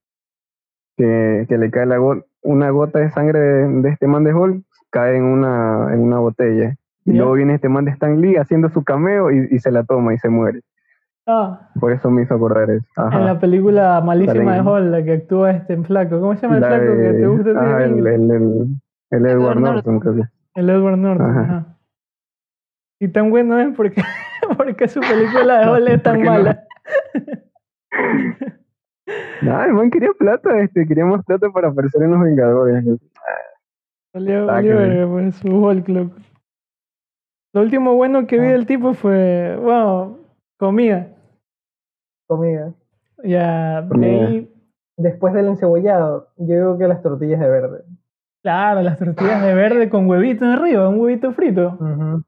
que, que le cae la go- una gota de sangre de, de este man de Hulk, cae en una, en una botella. Y Ya. luego viene este man de Stan Lee haciendo su cameo y, y se la toma y se muere. Ah, Por eso me hizo acordar eso. Ajá. en la película malísima de Hall, la que actúa este en flaco. ¿Cómo se llama el La flaco que te de- gusta? a ti, ajá, el, el, el, el Edward Edward Norton, Norton. creo que. El Edward Norton, Ajá. ajá. Y tan bueno es porque, porque su película de Hall es tan mala. No, el man quería plata, este, quería más plata para aparecer en los Vengadores. Valió, Ah, valió pues, su Hulk, loco. Lo último bueno que vi Ah. del tipo fue, bueno, comida. Comida. Ya, de ahí, Después del encebollado, yo digo que las tortillas de verde. claro, las tortillas de verde con huevito arriba, un huevito frito. Ujú.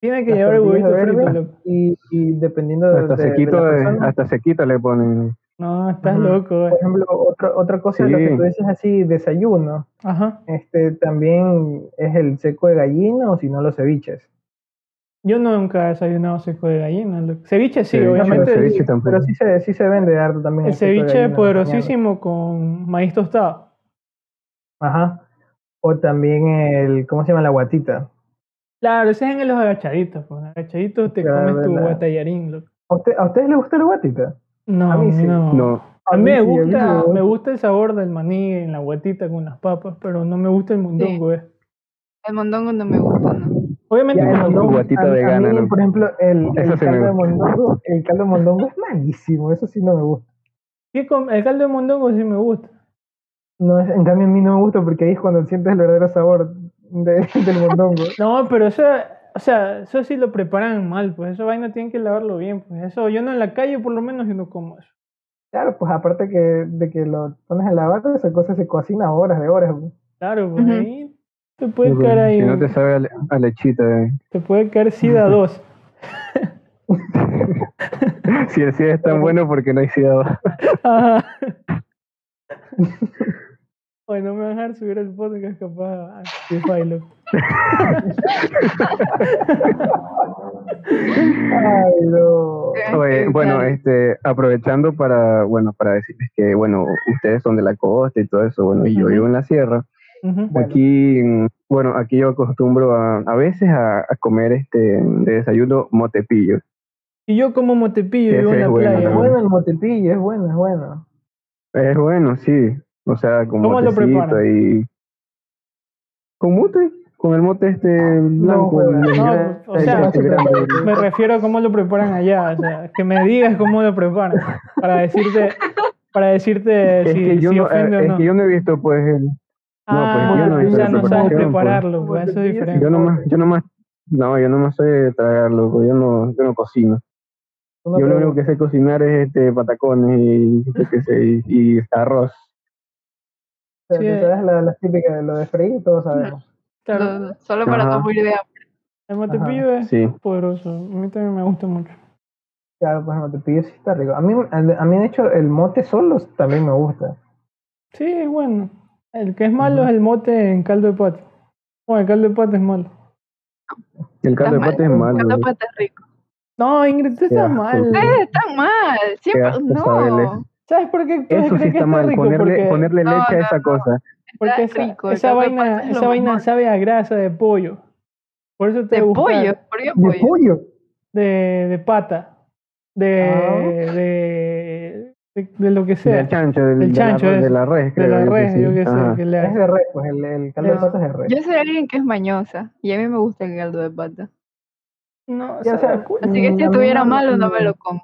Tiene que llevar el huevito frito. Y, y dependiendo de, Hasta de- de sequito, la de- persona, hasta sequito le ponen. No, estás loco, eh. por ejemplo, otra otra cosa de lo que Sí. tú dices así, desayuno, Ajá. este también es el seco de gallina o si no los ceviches. Yo nunca he desayunado seco de gallina. Ceviche sí, Ceviche, obviamente. pero el- ceviche. Pero sí se, sí se vende harto también. el seco de ceviche es poderosísimo con maíz tostado. Ajá. O también el, ¿cómo se llama? La guatita. Claro, ese es en los agachaditos. Pues. En agachaditos te Claro, comes tu guatallarín, loco. ¿A, usted, ¿A ustedes les gusta la guatita? No, A mí sí. no. No, A mí me sí, a mí sí gusta, me gusta el sabor del maní en la guatita con las papas, pero no me gusta el mondongo, eh. El mondongo no me gusta, ¿no? Obviamente Ya, el Guatita a mí- a vegana, mí, ¿no? por ejemplo, el, el sí caldo de mondongo, el caldo de mondongo es malísimo, eso sí no me gusta. Con- el caldo de mondongo sí me gusta. No, en cambio a mí no me gusta porque ahí es cuando sientes el verdadero sabor de- del mondongo. No, pero eso, o sea, eso sí lo preparan mal, pues esa vaina tienen que lavarlo bien, pues eso yo no en la calle por lo menos yo no como eso. Claro, pues aparte que, de que lo pones a lavar, esa cosa se cocina horas de horas. pues. Claro, pues ahí te puede caer ahí, si no te sabe a, le- a lechita. eh. te puede caer SIDA 2. Si el SIDA es tan bueno porque no hay SIDA. Ajá. Oye, no me van a dejar subir el podcast capaz a Spotify, loco. Ay, no. Oye, bueno, este, aprovechando para, bueno, para decirles que, bueno, ustedes son de la costa y todo eso, bueno, y yo vivo en la sierra. Aquí, mm, bueno, aquí yo acostumbro a, a veces a, a comer este de desayuno motepillo. Y yo como motepillo Ese vivo en es la bueno playa. Es bueno el motepillo, es bueno, es bueno. Es bueno, sí. O sea, con ¿Cómo lo preparan? y con mote, con el mote este blanco, jodas. el No, gra- o sea. Me refiero a cómo lo preparan allá, o sea, que me digas cómo lo preparan para decirte para decirte Es si, que yo si no, ofende eh, o es no. que yo no he visto pues el, ah, pues, yo no he o visto sea, la no sabes pues. prepararlo, pues, eso es diferente. yo nomás, yo nomás, no, yo nomás sé tragarlo, pues, yo no, yo no cocino. Yo lo único que sé cocinar es este patacones y, yo qué sé, y, y arroz. Sí. tú sabes la, las típicas de lo de freír, todos sabemos. Claro, No, solo para Ajá. no morir de hambre. el matepillo es Sí. poderoso. A mí también me gusta mucho. Claro, pues el motepillo sí está rico. A mí, a mí, de hecho, el mote solo también me gusta. Sí, es bueno. El que es malo es el mote en caldo de pata. Bueno, el caldo de pata es malo. El caldo de pata es mal. malo. Caldo de pata es rico. No, Ingrid, tú estás asco. mal. Ustedes están mal. Siempre, no. ¿Sabes por qué tú Eso crees sí que está está mal, rico? ponerle, porque ponerle No, leche a esa no. cosa. porque Está esa, rico. esa de vaina, pata esa vaina mejor. sabe a grasa de pollo. Por eso te De gusta pollo. ¿Por qué ¿De pollo? pollo? De, de pata. De, Ah. de, de, de lo que sea. Del chancho, del, Del de la chancho, res- de la res, de creo la yo que res, sí. yo qué sé. Ajá. que le Es de res, pues el, el caldo de patas es de res. Yo soy alguien que es mañosa. Y a mí me gusta el caldo de pata. No, o sea. Así que Mm, si mí estuviera malo, no me lo como.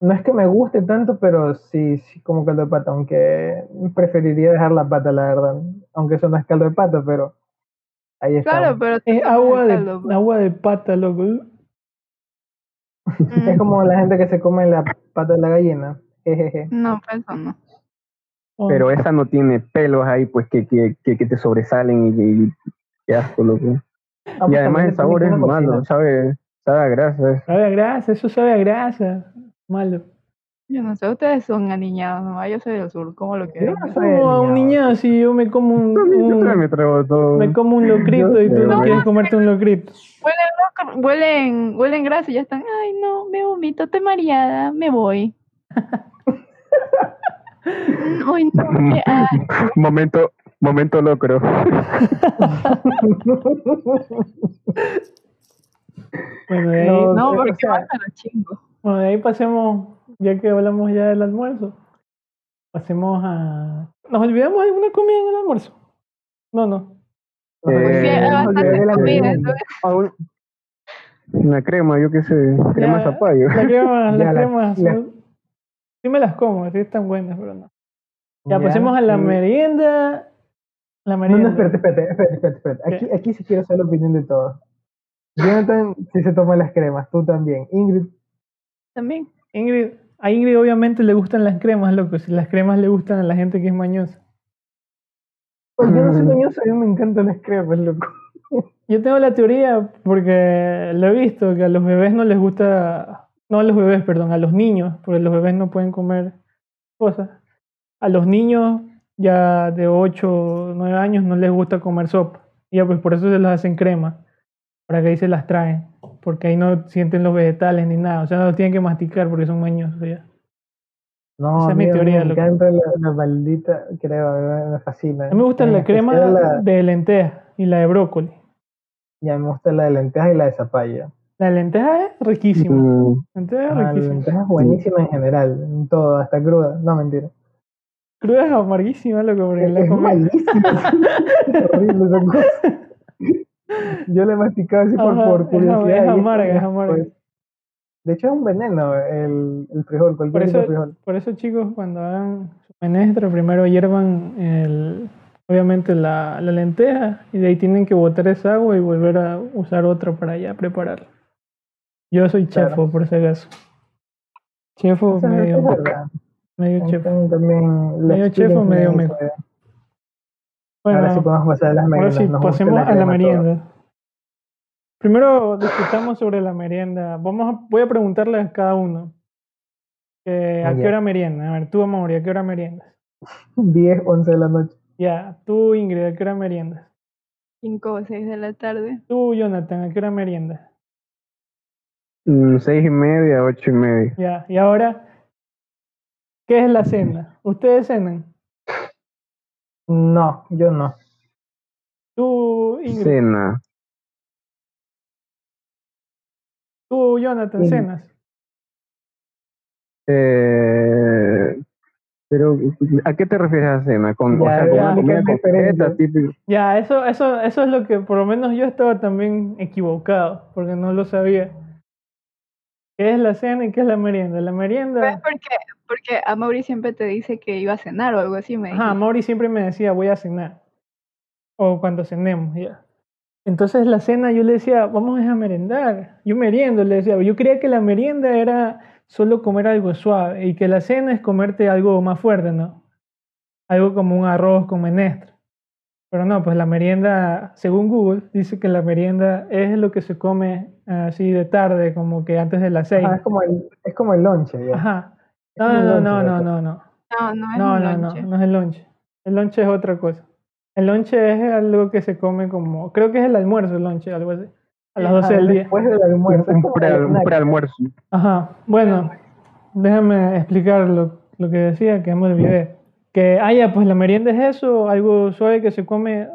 No es que me guste tanto, pero sí, sí como caldo de pata, aunque preferiría dejar la pata, la verdad. Aunque eso no es caldo de pata, pero ahí está. Claro, pero Es agua de, caldo, pues. agua de pata, loco. Es como la gente que se come la pata de la gallina. Jejeje. No, pues eso no. Oh, Pero esa no tiene pelos ahí, pues que, que, que, que te sobresalen y, y qué asco, loco. Ah, Y pues, además también el sabor es malo, sabe, sabe a grasa. Sabe a grasa, eso sabe a grasa. Malo. Yo no sé, ustedes son aniñados, ¿no? Yo soy del sur, como lo que Yo no soy Como a un niñado. niño si yo me como un, Yo un- me traigo todo. me como un locrito Yo y tú sé, no quieres comerte un locrito. huelen, loco- huelen, huelen grasa y ya están, ay no, me vomito, estoy mareada, me voy. Uy, no, momento, momento locro. Bueno, No, No, o porque sea, más me lo chingo. Bueno, de ahí pasemos, ya que hablamos ya del almuerzo, pasemos a... ¿Nos olvidamos de alguna comida en el almuerzo? No, no. Sí, Eh, hay no, bastante la comida, Una crema, yo qué sé, crema Ya, zapallo. Ya, las la- cremas la- Sí me las como, sí están buenas, pero no. Ya, Ya, pasemos a la sí. merienda. La No, merienda. no, espérate, espérate, espérate, espérate, espérate. Aquí, aquí sí quiero saber la opinión de todos. Jonathan sí se toma las cremas, tú también. Ingrid, también. Ingrid, a Ingrid obviamente le gustan las cremas, loco. Si las cremas le gustan a la gente que es mañosa. pues yo no soy Mm. mañoso, a mí me encantan las cremas, loco. Yo tengo la teoría, porque lo he visto, que a los bebés no les gusta, no a los bebés, perdón, a los niños, porque los bebés no pueden comer cosas. A los niños ya de 8 o 9 años no les gusta comer sopa. Y ya pues por eso se las hacen crema, para que ahí se las traen, porque ahí no sienten los vegetales ni nada, o sea, no los tienen que masticar porque son mañosos ya. No, Esa es mi teoría, me encanta la, la maldita crema, me, me fascina. A mí me gusta En la crema la- de lentejas y la de brócoli. y a mí me gusta la de lentejas y la de zapallo. La de lentejas es riquísima. Mm, Lentejas es Ah, la riquísima. lenteja es buenísima en general, en todo, hasta cruda. No, mentira. Cruda es amarguísima, loco, porque la Es malísima. es horrible esa cosa. Yo la he masticado así por, Ajá, por curiosidad. es amarga, es pues, amarga. de hecho, es un veneno el, el frijol, Por cualquier tipo de eso, frijol. por eso, chicos, cuando hagan su menestra, primero hiervan el, obviamente la, la lenteja y de ahí tienen que botar esa agua y volver a usar otra para ya prepararla. Yo soy Claro. chefo, por si acaso. Chefo medio, verdad. medio chefo. También, Medio chefo, medio me meco. puede- Bueno, Ahora sí podemos pasar a las ahora meriendas. sí, nos gusta pasemos a la merienda. Primero discutamos sobre la merienda. Vamos a- voy a preguntarle a cada uno. que ¿A qué hora merienda? A ver, tú, Amaury, ¿a qué hora meriendas? toda. 10, 11 de la noche. Ya, tú, Ingrid, ¿a qué hora meriendas? 5 o 6 de la tarde. Tú, Jonathan, ¿a qué hora meriendas? mm, seis y media, ocho y media. Ya, y ahora, ¿qué es la cena? ¿Ustedes cenan? No, yo no. Tú, Ingrid, Cena. tú, Jonathan, Sí. cenas. Eh, pero, ¿a qué te refieres a cena? Con, o Ya, sea, con ya, una comida completa, típico. Ya, eso, eso, eso es lo que por lo menos yo estaba también equivocado, porque no lo sabía. ¿Qué es la cena y qué es la merienda? La ¿Ves merienda. por qué? Porque a Mauri siempre te dice que iba a cenar o algo así, me Ajá. Mauri siempre me decía, voy a cenar. O cuando cenemos, ya. Entonces la cena yo le decía, vamos a merendar. Yo meriendo, le decía. Yo creía que la merienda era solo comer algo suave y que la cena es comerte algo más fuerte, ¿no? Algo como un arroz con menestra. Pero no, pues la merienda, según Google, dice que la merienda es lo que se come así de tarde, como que antes de las seis. Ah, es como el, es como el lonche, ya. Ajá. No, el no, no, no, ya. no, no. No, no es No, un no, no, no es el lonche. El lonche es otra cosa. El lonche es algo que se come como, creo que es el almuerzo, el lonche, algo así. A las 12 Ah, del día. Después del almuerzo. Un, pre- el prealmuerzo. Ajá. Bueno, déjame explicar lo, lo que decía, que me olvidé. Que, ah, ya, pues la merienda es eso, algo suave que se come.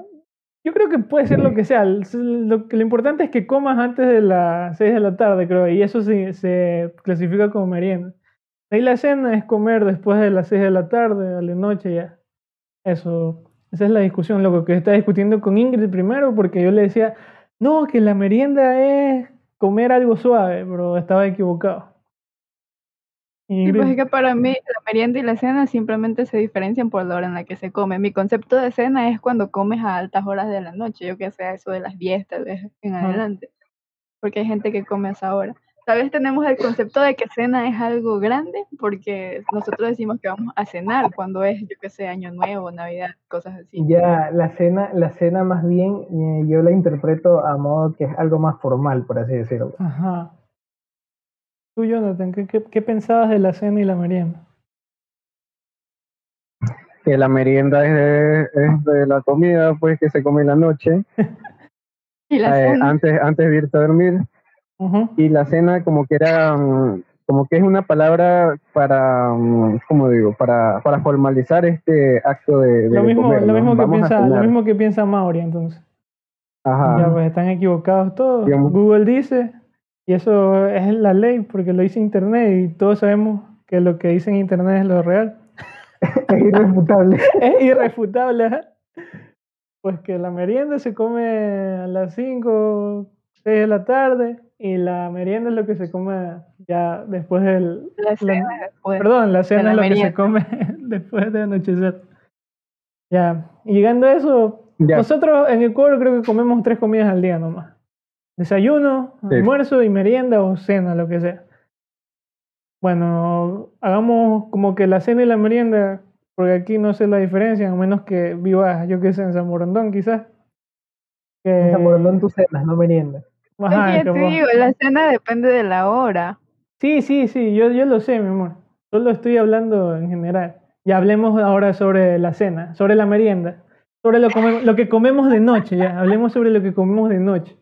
Yo creo que puede ser lo que sea. Lo, lo importante es que comas antes de las 6 de la tarde, creo, y eso sí, se clasifica como merienda. Ahí la cena es comer después de las 6 de la tarde, a la noche ya. Eso, esa es la discusión, lo que estaba discutiendo con Ingrid primero, porque yo le decía, no, que la merienda es comer algo suave, pero estaba equivocado. Y Sí, pues es que para mí la merienda y la cena simplemente se diferencian por la hora en la que se come. Mi concepto de cena es cuando comes a altas horas de la noche, yo que sé, eso de las 10 tal vez en adelante, porque hay gente que come a esa hora. Tal vez tenemos el concepto de que cena es algo grande, porque nosotros decimos que vamos a cenar cuando es, yo que sé, Año Nuevo, Navidad, cosas así. Ya, la cena, la cena más bien eh, yo la interpreto a modo que es algo más formal, por así decirlo. Ajá. Tú, Jonathan, ¿qué, qué, qué pensabas de la cena y la merienda? Que la merienda es de, es de la comida pues que se come en la noche, Y la eh, cena, antes, antes de irte a dormir. Y la cena como que era, mm, como que es una palabra para, mm, ¿cómo digo? Para, para formalizar este acto de, de Lo mismo, comer, lo mismo que piensa, lo mismo que piensa Mauri, entonces. Ajá. Ya, pues están equivocados todos. Digamos- Google dice, y eso es la ley, porque lo dice Internet, y todos sabemos que lo que dice en Internet es lo real. Es irrefutable. es irrefutable. ajá. Pues que la merienda se come a las 5, 6 de la tarde, y la merienda es lo que se come ya después del... la la- cena después. Perdón, la cena la es lo que se come después de anochecer. Ya, y llegando a eso, Ya. nosotros en Ecuador creo que comemos tres comidas al día nomás. Desayuno, Sí. almuerzo y merienda o cena, lo que sea. Bueno, hagamos como que la cena y la merienda, porque aquí no sé la diferencia, a menos que vivas, yo que sé, en San Borondón quizás. Que- En San Borondón tú cenas, no merienda. Ajá, te como- digo, la cena depende de la hora. Sí, sí, sí, yo, yo lo sé, mi amor. Solo estoy hablando en general. Ya hablemos ahora sobre la cena, sobre la merienda, sobre lo, come- lo que comemos de noche, ya. Hablemos sobre lo que comemos de noche.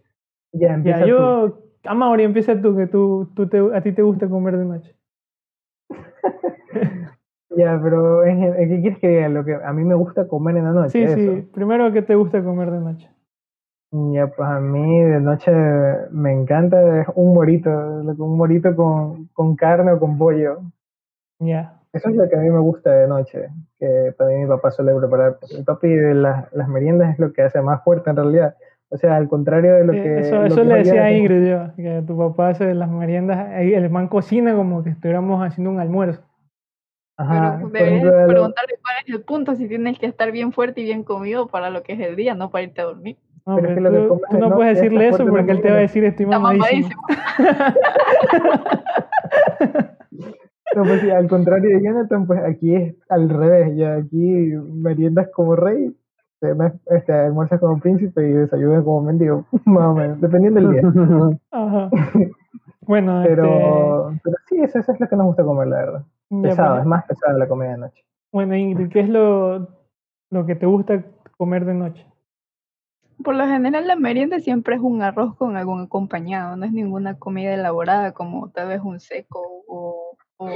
Ya, empieza Ya, tú. yo, Amaury, empieza tú, que tú, tú te, a ti te gusta comer de noche. Ya, pero ¿qué quieres que diga? Lo que a mí me gusta comer en la noche. Sí, eso. sí, primero, ¿qué te gusta comer de noche? Ya, pues a mí de noche me encanta es un morito, un morito con, con carne o con pollo. Ya. Eso es lo que a mí me gusta de noche, que también mi papá suele preparar. Mi papi de las, las meriendas es lo que hace más fuerte en realidad. O sea, al contrario de lo Eh, que... eso lo eso que le decía a Ingrid yo, que tu papá hace las meriendas, el man cocina como que estuviéramos haciendo un almuerzo. Ajá, Pero ejemplo, lo- preguntarle cuál es el punto si tienes que estar bien fuerte y bien comido para lo que es el día, no para irte a dormir. No, Pero es pero que lo que tú, comes tú de no noche puedes decirle eso porque él te va a decir estoy Está mamadísimo. No, pues sí, al contrario de Jonathan, pues aquí es al revés, ya aquí meriendas como rey, este, almuerzas como príncipe y desayunas como mendigo, más o menos, dependiendo del día. Ajá. Bueno, Pero, pero sí, eso, eso es lo que nos gusta comer, la verdad. este, ya, Pesado, pues, es más pesada la comida de noche. bueno, Ingrid, ¿qué es lo, lo que te gusta comer de noche? Por lo general la merienda siempre es un arroz con algún acompañado, no es ninguna comida elaborada como tal vez un seco o... o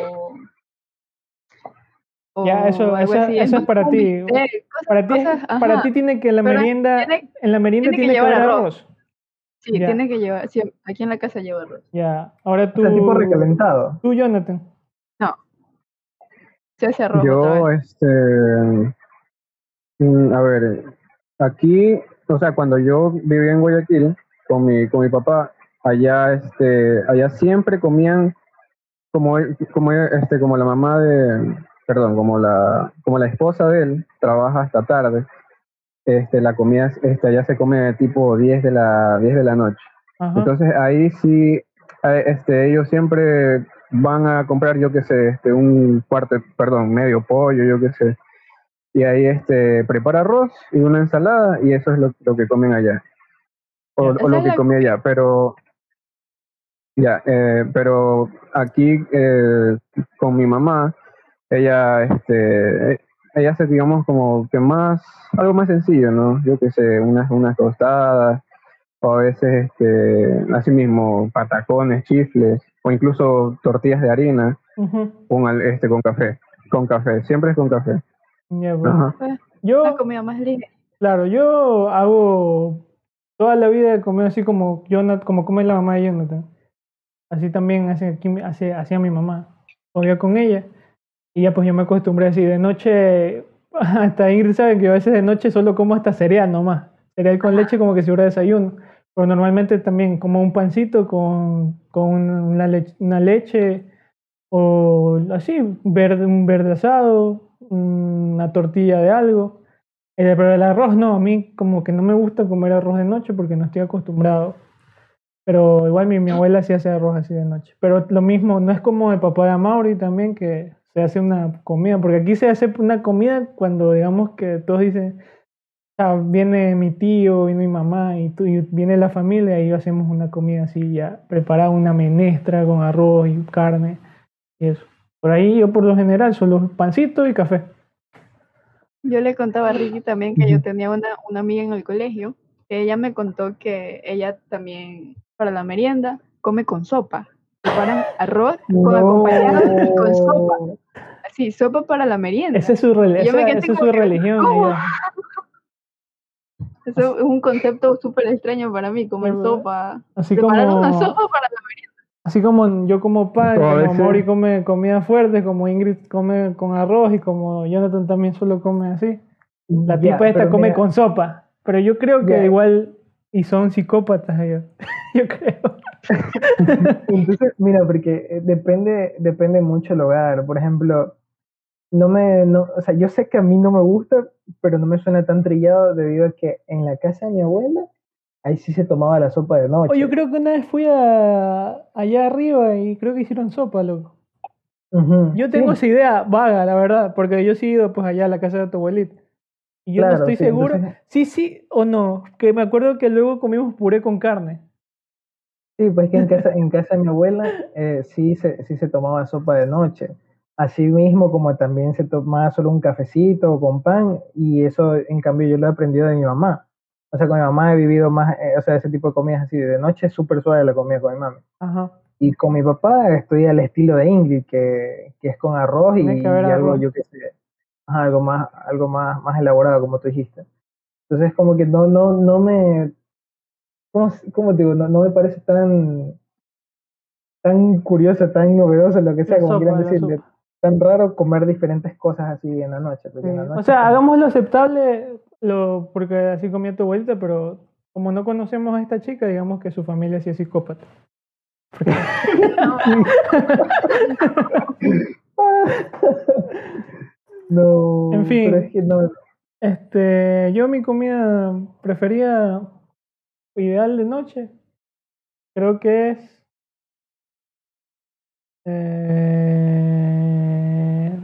Ya, eso- eso- es para ti. bistec, cosas- Para ti, cosas, para ti tiene que la Pero merienda, tiene- en la merienda tiene que tiene que llevar arroz. arroz. Sí, Ya. tiene que llevar, sí, aquí en la casa lleva arroz. Ya, ahora O tú, sea, tipo recalentado. tú, Jonathan. Se hace arroz Yo, este, mm, a ver, aquí, o sea, cuando yo vivía en Guayaquil con mi, con mi papá, allá, este, allá siempre comían como, él- como, este, como la mamá de, perdón, como la, como la esposa de él trabaja hasta tarde, este, la comida, este, allá se come tipo 10 de la, 10 de la noche. Ajá. Entonces ahí sí, eh, este, ellos siempre van a comprar, yo qué sé, este, un cuarto, perdón, medio pollo, yo qué sé. Y ahí este, prepara arroz y una ensalada y eso es lo, lo que comen allá. O, lo que la- comía allá, pero ya, eh, pero aquí eh, con mi mamá, ella, este, eh, ella hace, digamos, como que más, algo más sencillo, ¿no? Yo qué sé, unas, unas tostadas, o a veces, este, así mismo, patacones, chifles, o incluso tortillas de harina con, al- este, con café, con café, siempre es con café. Pues. Ajá. Yo, una comida más libre. claro, yo hago toda la vida he comido así como Jonathan, como come la mamá de Jonathan. Así también hace, aquí, hace, hacía mi mamá. Comía con ella. Y ya pues yo me acostumbré así. De noche, hasta Ingrid sabe que yo a veces de noche solo como hasta cereal nomás. Cereal con leche como que si fuera desayuno. Pero normalmente también como un pancito con, con una, leche, una leche o así, verde, un verde asado, una tortilla de algo. Eh, pero el arroz no, a mí como que no me gusta comer arroz de noche porque no estoy acostumbrado. Pero igual mi, mi abuela sí hace arroz así de noche. Pero lo mismo, no es como el papá de Mauri también que se hace una comida, porque aquí se hace una comida cuando digamos que todos dicen, viene mi tío, viene mi mamá y, tú, y viene la familia y hacemos una comida así ya preparada, una menestra con arroz y carne y eso. Por ahí yo por lo general solo pancito y café. Yo le contaba a Ricky también que yo tenía una, una amiga en el colegio que ella me contó que ella también para la merienda come con sopa. Preparan arroz con acompañado y con sopa. Así, sopa para la merienda. Esa es su, rel- esa- es su que, religión. Eso es un concepto súper extraño para mí, comer Pero, sopa. Así Preparar como, una sopa para la así como yo como pan, como veces- Mori come comida fuerte, como Ingrid come con arroz y como Jonathan también solo come así. La tipa esta come mira, con sopa. Pero yo creo que Ya. igual, y son psicópatas ellos. yo creo. Entonces, mira, porque eh, depende, depende mucho el hogar. Por ejemplo, no me, no, o sea, yo sé que a mí no me gusta, pero no me suena tan trillado debido a que en la casa de mi abuela, ahí sí se tomaba la sopa de noche. O yo creo que una vez fui a, allá arriba y creo que hicieron sopa, loco. Yo tengo sí, esa idea vaga, la verdad, porque yo sí he ido pues allá a la casa de tu abuelita. Y yo no estoy sí, seguro, entonces- sí, sí o no, que me acuerdo que luego comimos puré con carne. Sí, pues que en casa, en casa de mi abuela eh, sí, se, sí se tomaba sopa de noche. Así mismo como también se tomaba solo un cafecito con pan, y eso en cambio yo lo he aprendido de mi mamá. O sea, con mi mamá he vivido más, eh, o sea, ese tipo de comidas así de noche, súper suave la comida con mi mami. Ajá. Y con mi papá estoy al estilo de Ingrid, que, que es con arroz y, que y algo, arroz. yo qué sé, ajá, algo más, algo más, más elaborado, como tú dijiste. Entonces, como que no, no, no me, ¿cómo, te digo? No, no me parece tan, tan curioso, tan novedoso, lo que sea, La como sopa, quieran decirle, tan raro comer diferentes cosas así en la noche. en la noche O sea, como- hagámoslo aceptable, lo, porque así comía tu abuelita, pero como no conocemos a esta chica, digamos que su familia sí es psicópata. Porque- no, En fin. pero es que no, Este, yo mi comida preferida, ideal de noche, creo que es eh,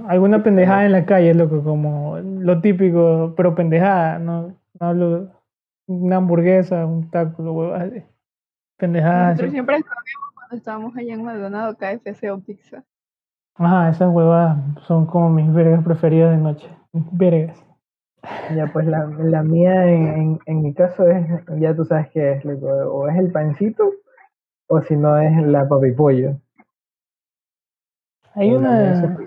alguna pendejada en la calle, loco, como lo típico, pero pendejada, no, no hablo una hamburguesa, un taco, huevas así. Pendejadas Nosotros así. siempre comíamos cuando estábamos allá en Maldonado, KFC o pizza. Ajá, esas huevas son como mis vergas preferidas de noche. Mis vergas. Ya, pues la, la mía en, en, mi caso es, ya tú sabes que es, loco, o es el pancito o si no es la papipollo. Hay O la una.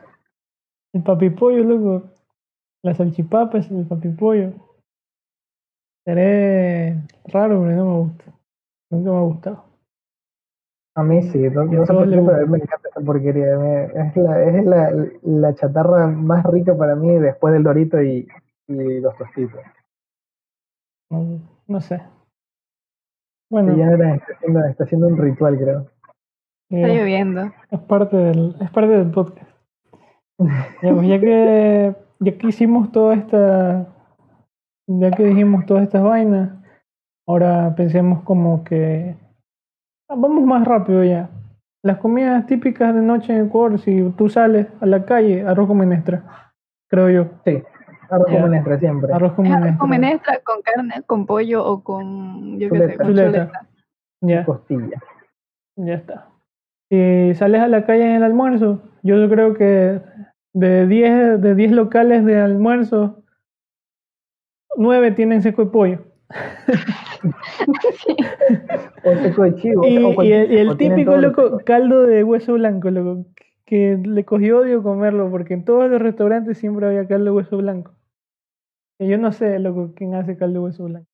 El papipollo, loco. Las salchipapas, el papipollo. Seré raro, pero no me gusta. Nunca me ha gustado. A mí sí, no, no sé por qué, pero me encanta esa porquería. me- es la, es la, la chatarra más rica para mí después del dorito y, y los tostitos. No, no sé. Y Bueno, ya está haciendo, está haciendo un ritual, creo. Está eh, lloviendo. es parte del, es parte del podcast. Ya, pues, ya que ya que hicimos toda esta, ya que dijimos todas estas vainas, ahora pensemos como que ah, vamos más rápido ya. Las comidas típicas de noche en Ecuador, si tú sales a la calle, arroz con menestra, creo yo. Sí, arroz con menestra siempre. Arroz con arroz menestra. con menestra, con carne, con pollo o con, yo qué sé, con Chuleta. chuleta. Ya, Costilla. ya está. Si sales a la calle en el almuerzo, yo creo que de 10, de 10 locales de almuerzo, 9 tienen seco de pollo. O seco de chivo. Y, o y cualquier el, y el típico loco, caldo de hueso blanco, loco, que le cogió odio comerlo, porque en todos los restaurantes siempre había caldo de hueso blanco. Yo no sé, loco, quién hace caldo de hueso blanco.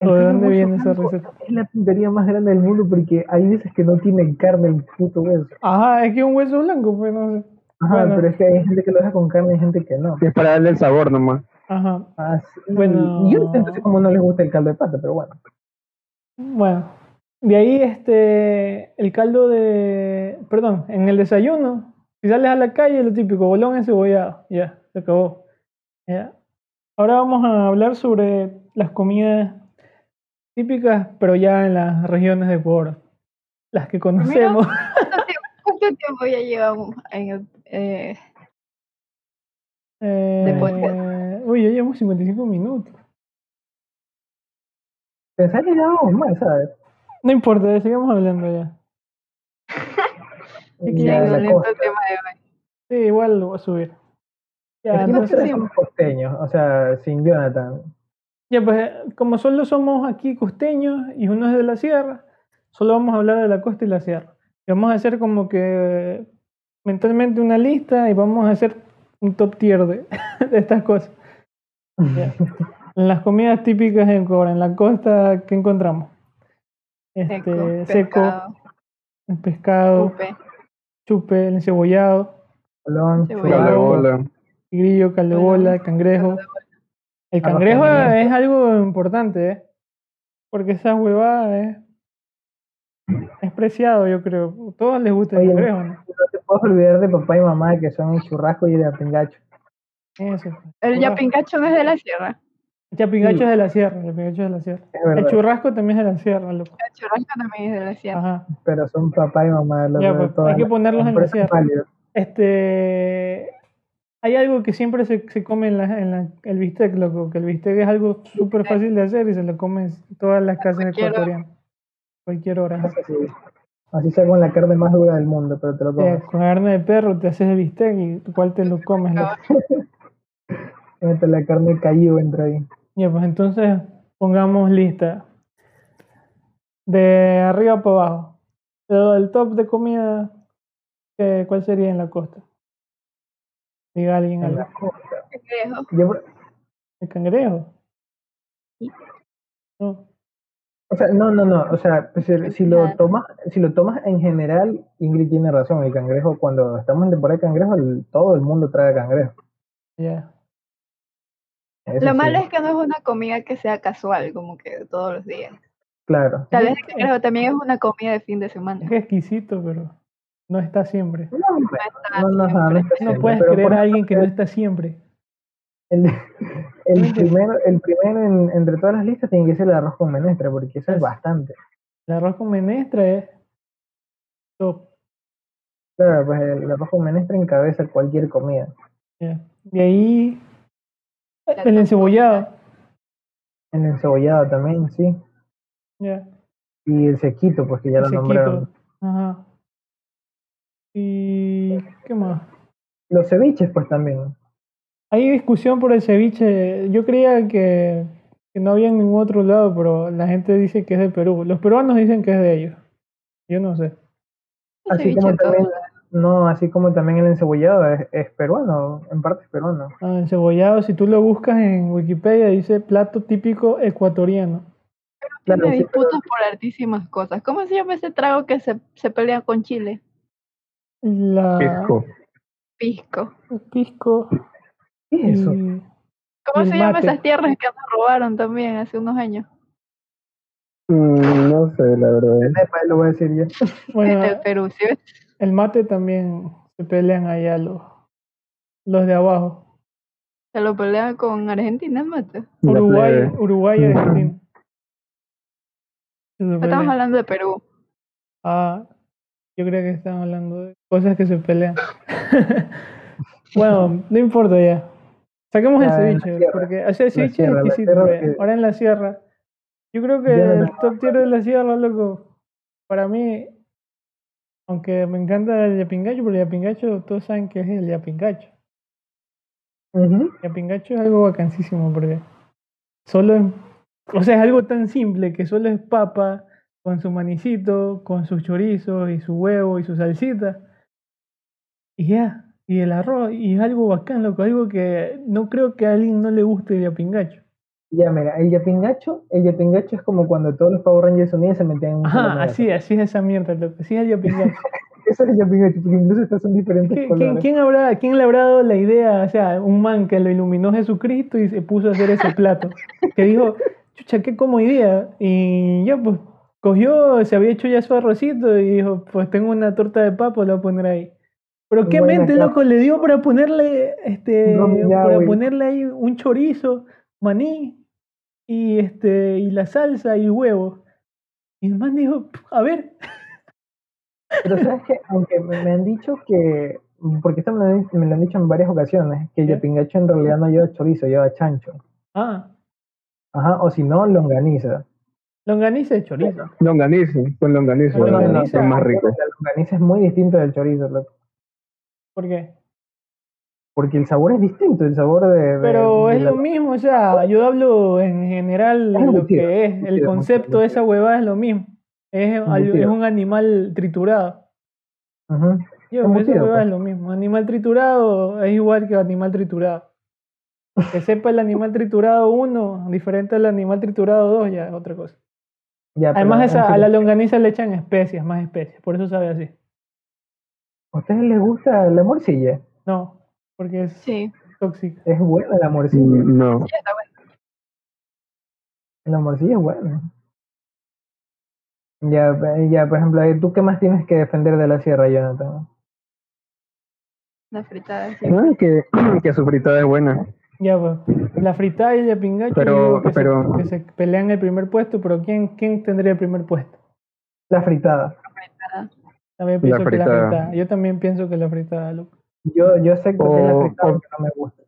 El ¿O de dónde viene esa receta? Es la tontería más grande del mundo porque hay veces que no tienen carne el puto hueso. Ajá, es que un hueso blanco, pues no sé. Ajá, Bueno. pero es que hay gente que lo deja con carne y hay gente que no. Es para darle el sabor nomás. Ajá. Ah, sí. Bueno. Y yo no sé entonces cómo no les gusta el caldo de pata, pero bueno. Bueno, de ahí este, el caldo de, perdón, en el desayuno, si sales a la calle, lo típico, bolón encebollado, ya, se acabó. Ya. Ahora vamos a hablar sobre las comidas típicas, pero ya en las regiones de Ecuador, las que conocemos. ¿Cuánto tiempo, cuánto tiempo ya llevamos en el, eh, Eh, podcast. uy, ya llevamos 55 minutos. Pensar que ya vamos mal, ¿sabes? No importa, sigamos hablando ya. Tema de hoy? Sí, igual lo voy a subir. Ya, nosotros somos costeños, o sea, sin Jonathan. Ya, pues como solo somos aquí costeños y uno es de la sierra, solo vamos a hablar de la costa y la sierra. Y vamos a hacer como que mentalmente una lista y vamos a hacer un top tier de, de estas cosas. Ya. Las comidas típicas en en la costa, ¿qué encontramos? Este, seco, pescado, el pescado, chupe, chupe, el encebollado, Colón, Grillo, calebola, cangrejo. El cangrejo es algo importante, ¿eh? Porque esa huevada es, es preciado, yo creo. A todos les gusta el Oye, cangrejo, ¿no? No te puedes olvidar de papá y mamá que son el churrasco y de apingacho. Eso. El yapingacho no es de la sierra. El chapingacho Sí. es de la sierra, el chapingacho es de la sierra. El churrasco también es de la sierra, loco. El churrasco también es de la sierra. Ajá. Pero son papá y mamá. Lo Ya, de pues, hay que ponerlos en la sierra. válido. Este. Hay algo que siempre se, se come en, la, en la- el bistec, loco. Que el bistec es algo súper fácil de hacer y se lo comen en todas las casas cualquier hora. ecuatorianas. Cualquier hora. Así, así sea con la carne más dura del mundo, pero te lo Eh, comes. con carne de perro te haces el bistec y cuál te lo comes. loco. Mete la carne caído entra ahí. Ya, pues entonces pongamos lista. De arriba para abajo. Pero el top de comida, ¿qué- ¿cuál sería en la costa? Diga alguien En algo. la costa. Cangrejo. Yo, ¿El cangrejo? Sí. No. o sea, no, no, no. O sea, pues, si, si lo tomas, si lo tomas en general, Ingrid tiene razón. El cangrejo, cuando estamos en temporada de cangrejo, el- todo el mundo trae cangrejo. Ya. Lo sí, malo es que no es una comida que sea casual, como que todos los días. Claro. Tal vez el cangrejo también es una comida de fin de semana. Es exquisito, pero no está siempre. No, No está no, no, ajá, no siempre. está No siempre, puedes creer a alguien que no está siempre. El, el primero, el primero en- entre todas las listas tiene que ser el arroz con menestra, porque eso es Es- bastante. El arroz con menestra es top. Claro, pues el arroz con menestra encabeza cualquier comida. ya. De ahí el encebollado. El encebollado también, sí. Ya. Y el sequito, pues que ya el lo nombraron. Ajá. Y ¿qué más? Los ceviches, pues también. Hay discusión por el ceviche. Yo creía que, que no había en ningún otro lado, pero la gente dice que es de Perú. Los peruanos dicen que es de ellos. Yo no sé. El Así ceviche como también, no, así como también el encebollado es, es peruano, en parte es peruano. Ah, el cebollado, si tú lo buscas en Wikipedia, dice plato típico ecuatoriano. Claro, Tiene sí, disputas por altísimas cosas. ¿Cómo se llama ese trago que se, se pelea con Chile? La Pisco. Pisco. pisco ¿Qué es eso? ¿Cómo se llaman esas tierras que nos robaron también hace unos años? Mm, no sé, la verdad. Lo voy a decir yo. bueno, En el Perú, ¿sí ves? el mate también se pelean allá los, los de abajo. Se lo pelean con Argentina, el mate. La Uruguay, plebe. Uruguay y Argentina. Estamos hablando de Perú. Ah, Yo creo que estamos hablando de cosas que se pelean. bueno, no importa ya. Saquemos el la ceviche, porque o sea, el ceviche es exquisito, ahora en la sierra. Yo creo que Ya el top tier de la sierra, loco, para mí, aunque me encanta el yapingacho, pero el yapingacho, todos saben que es el yapingacho. Ujú. El yapingacho es algo vacancísimo porque solo es, o sea, es algo tan simple que solo es papa con su manicito, con sus chorizos y su huevo y su salsita. Y ya, y el arroz, y es algo bacán, loco, algo que no creo que a alguien no le guste el yapingacho. Ya, mira, el yapingacho, el yapingacho es como cuando todos los Power Rangers unidos se metían en un Ajá, así, así es esa mierda, loco, así es el yapingacho. Eso es el yapingacho, porque incluso estos son diferentes ¿Qui- ¿Quién, colores. quién habrá, ¿Quién le habrá dado la idea? O sea, un man que lo iluminó Jesucristo y se puso a hacer ese plato. Que dijo, chucha, qué como idea. Y ya, pues, cogió, se había hecho ya su arrocito y dijo, pues tengo una torta de papa, lo voy a poner ahí. Pero qué Buena mente, loco, le dio para ponerle, este, No, ya, para güey. ponerle ahí un chorizo, maní y este, y la salsa y huevo. Y el man dijo, a ver, Pero sabes que, aunque me, me han dicho que, porque esto me lo, han- me lo han dicho en varias ocasiones, que el ¿Qué? yapingacho en realidad no lleva chorizo, lleva chancho. ah, Ajá, o si no, longaniza. longaniza de chorizo. Longaniza, con longaniza, Con ¿verdad? longaniza. es más rico. La longaniza es muy distinta del chorizo, loco. ¿Por qué? porque el sabor es distinto, el sabor de... de- Pero de es la- lo mismo, o sea, yo hablo en general Es lo que es, el concepto de esa huevada es lo mismo. Es, un animal triturado. Ujú. Yo, esa huevada pues. es lo mismo. Animal triturado es igual que animal triturado. Que sepa el animal triturado 1, diferente al animal triturado 2, ya es otra cosa. Ya, Además, esa, a la longaniza le echan especias, más especias, por eso sabe así. ¿A ustedes les gusta la morcilla? No, porque es Sí, tóxica. Es buena la morcilla. Mm, No, está. La morcilla es buena. Ya, eh, ya, por ejemplo, eh, ¿tú qué más tienes que defender de la sierra, Jonathan? La fritada, sí. no, que, que su fritada es buena. Ya, pues. La fritada y el pingacho Pero- que, pero- se, que se pelean el primer puesto, pero ¿quién, quién tendría el primer puesto? La fritada. También pienso que la fritada. Yo también pienso que la fritada, loco. Yo, yo sé que es la fritada o- que no me gusta.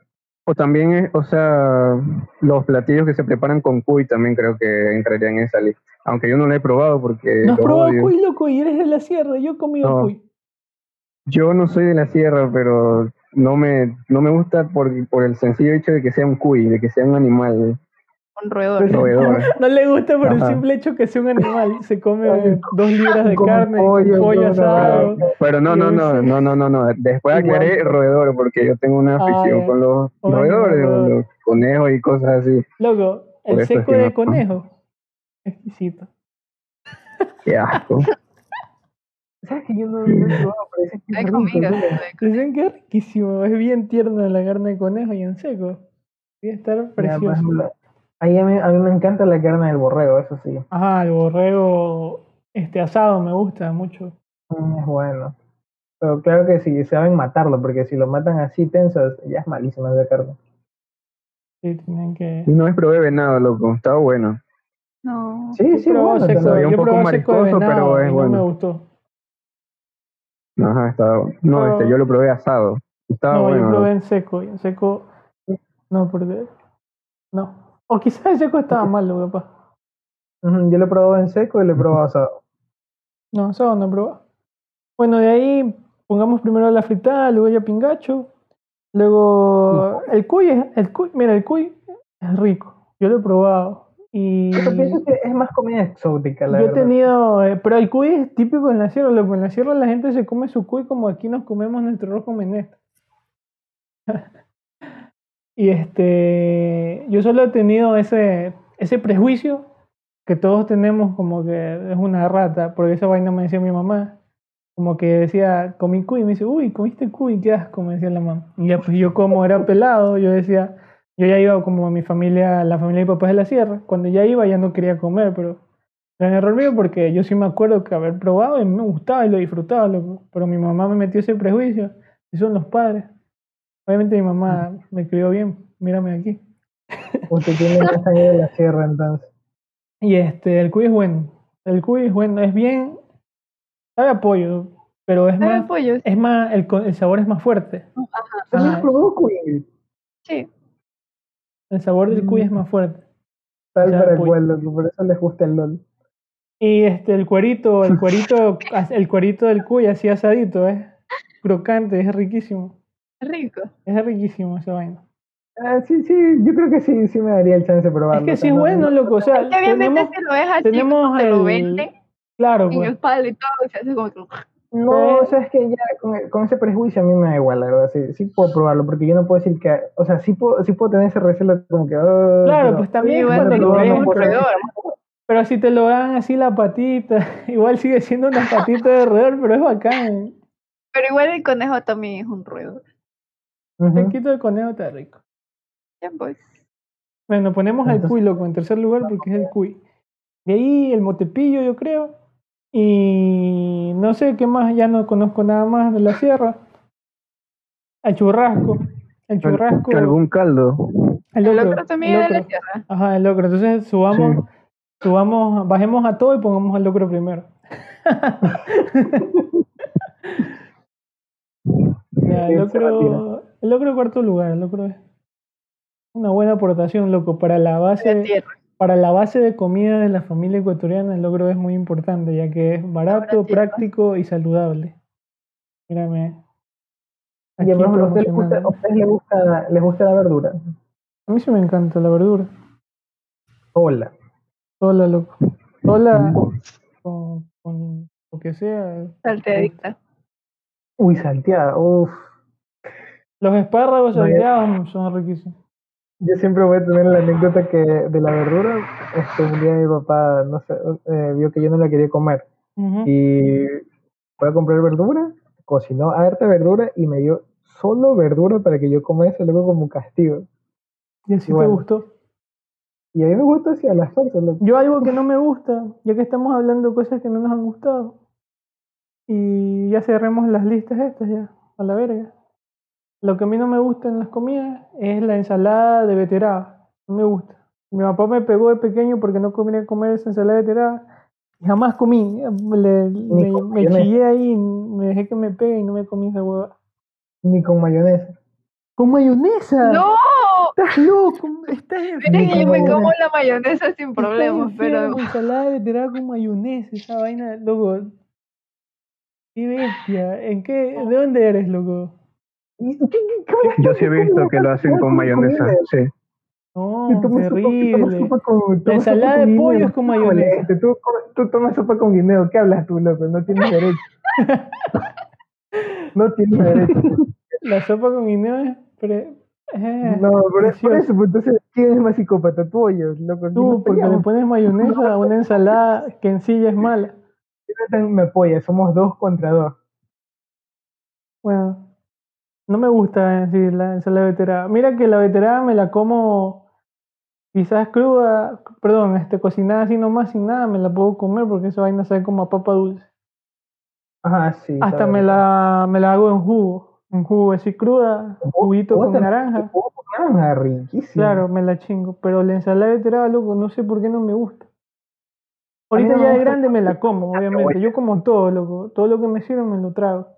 O también, es- o sea, los platillos que se preparan con cuy también creo que entrarían en esa lista. Aunque yo no lo he probado porque ¿No has probado odio. cuy, loco? Y eres de la sierra. Yo he comido No. cuy. Yo no soy de la sierra, pero no me, no me gusta por, por el sencillo hecho de que sea un cuy, de que sea un animal Un roedor. Pues, roedor. No le gusta por el simple hecho que sea un animal. Se come dos libras de carne, pollo, asado. no. Pero no, no, no, no, no, no, no. Después Igual. aclaré roedor porque yo tengo una afición con los roedores, con los conejos y cosas así. Loco, Por el es seco que de no- conejo. Exquisito. Qué asco. ¿Sabes que yo no, no he probado? Pero dicen que es riquísimo. Es bien tierna la carne de conejo y en seco. Debe estar por precioso. Ahí a, mí, a mí me encanta la carne del borrego, eso sí. Ajá, el borrego este asado me gusta mucho. Mm, Es bueno. Pero claro que sí, saben matarlo, porque si lo matan así tensos, ya es malísima esa carne. Sí, tienen que. Una vez probé venado, loco. Estaba bueno. No. Sí, sí, Yo probé bueno. seco. Sabía un yo poco de mariposo, pero es y no bueno. me gustó. Ajá, estaba. No, Pero- este, yo lo probé asado. Estaba no, bueno. yo probé en seco. Y en seco. No, porque. No. O quizás el seco estaba malo, capaz. Ujú, Yo lo he probado en seco y lo he probado asado. No, asado no he probado. Bueno, de ahí pongamos primero la fritada, luego ya pingacho. Luego el cuy, es- el cuy, mira, el cuy es rico. Yo lo he probado. Y Pero pienso que es más comida exótica, la yo he verdad. tenido, eh, pero el cuy es típico en la sierra, loco. En la sierra la gente se come su cuy como aquí nos comemos nuestro arroz con menestra. y este, yo solo he tenido ese, ese prejuicio que todos tenemos como que es una rata, porque esa vaina me decía mi mamá. Como que decía, comí cuy, y me dice, uy, comiste cuy, qué asco, me decía la mamá. Y ya pues yo como era pelado, yo decía, yo ya iba como a mi familia, la familia de mi papá es de la sierra. Cuando ya iba ya no quería comer, pero era un error mío porque yo sí me acuerdo que haber probado y me gustaba y lo disfrutaba. Pero mi mamá me metió ese prejuicio y son los padres. Obviamente mi mamá me crió bien, mírame aquí. Usted tiene más sangre de la sierra, entonces. Y este, el cuy es bueno. El cuy es bueno, es bien. Sabe a pollo. Pero es Sabe más, pollo. es más, el, el sabor es más fuerte. ¿También Ajá. has probado cuy? Sí. El sabor del cuy es Mm. más fuerte. Tal para cual, loco, por eso les gusta el LOL. Y este, el cuerito, el cuerito, el cuerito del cuy así asadito, es crocante, es riquísimo. Rico. Es riquísimo esa vaina. Ah, sí, sí, yo creo que sí, sí me daría el chance de probarlo. Es que sí es no- bueno, loco. O sea, Es que obviamente tenemos, si lo ves así, tenemos te lo venden claro, en pues. el palo y todo, se hace como que... No, Eh. o sea, es que ya con, con ese prejuicio a mí me da igual, la verdad. Sí, sí puedo probarlo, porque yo no puedo decir que. O sea, sí puedo, sí puedo tener ese recelo como que. ah, Claro, pero- pues también bueno, cuando lo no ves. Pero si te lo dan así la patita, igual sigue siendo una patita de roedor, pero es bacán. Pero igual el conejo también es un roedor. El quito de conejo está rico. Ya pues. Bueno, ponemos al cuy, loco, en tercer lugar porque es el cuy. De ahí el motepillo, yo creo. Y no sé qué más, ya no conozco nada más de la sierra. El churrasco. El churrasco. ¿Algún caldo? El El locro. también el es de la tierra. Ajá, el locro. Entonces subamos, subamos, bajemos a todo y pongamos al locro primero. Ya, el locro, el locro cuarto lugar, el locro es una buena aportación, loco, para la base, para la base de comida de la familia ecuatoriana, el locro es muy importante, ya que es barato, práctico y saludable. Mírame. Aquí ¿a ustedes les gusta, ustedes les gusta, les gusta la verdura? A mí sí me encanta la verdura. Hola. Sola, loco. Sola con, con lo que sea. Salteadita. Uy, salteada, uff. Los espárragos salteados son riquísimos. Yo siempre voy a tener la anécdota que de la verdura, este, un día mi papá, no sé, eh, vio que yo no la quería comer. Y fue a comprar verdura, cocinó harta verdura y me dio solo verdura para que yo comiese luego como castigo. Y así te bueno. gustó. Y a mí me gusta así a las salsas. Yo algo que no me gusta, ya que estamos hablando de cosas que no nos han gustado. Y ya cerremos las listas estas ya, a la verga. Lo que a mí no me gusta en las comidas es la ensalada de beterada. No me gusta. Mi papá me pegó de pequeño porque no quería comer esa ensalada de beterada. Y jamás comí. Le- me, con me mayonesa. chillé ahí, me dejé que me pegue y no me comí esa hueva. Ni con mayonesa. ¡Con mayonesa! ¡No! ¡Estás loco! ¡Estás Miren que yo me como- la mayonesa sin problemas, pero ensalada de beterada con mayonesa, esa vaina, loco. Qué bestia. ¿En qué? ¿De dónde eres, loco? ¿Y qué- qué- qué- Yo sí he visto que lo hacen con mayonesa, sí. No, tomas terrible. sopa con- ensalada de guineo, pollo es con no, mayonesa. moleste, Tú, tú tomas sopa con guineo. ¿Qué hablas tú, loco? No tienes derecho. No tienes derecho. La sopa con guineo es. pre- eh, No, por, por precioso. eso, pues, entonces, ¿quién es más psicópata? Tú o yo, loco. Tú, nos porque le pones mayonesa a una ensalada que en sí ya es mala. Jonathan me apoya, somos dos contra dos. Bueno, no me gusta en sí la ensalada veterana. Mira que la veterana me la como quizás cruda, perdón, este, cocinada así nomás sin nada, me la puedo comer porque esa vaina sabe como a papa dulce. Ajá, sí. Hasta me la, me la hago en jugo, en jugo así cruda, juguito con naranja. Naranja, riquísimo. Claro, me la chingo, pero la ensalada veterana, loco, no sé por qué no me gusta. Ahorita no ya de grande me la como, obviamente. Yo como todo, loco. Todo lo que me sirve me lo trago.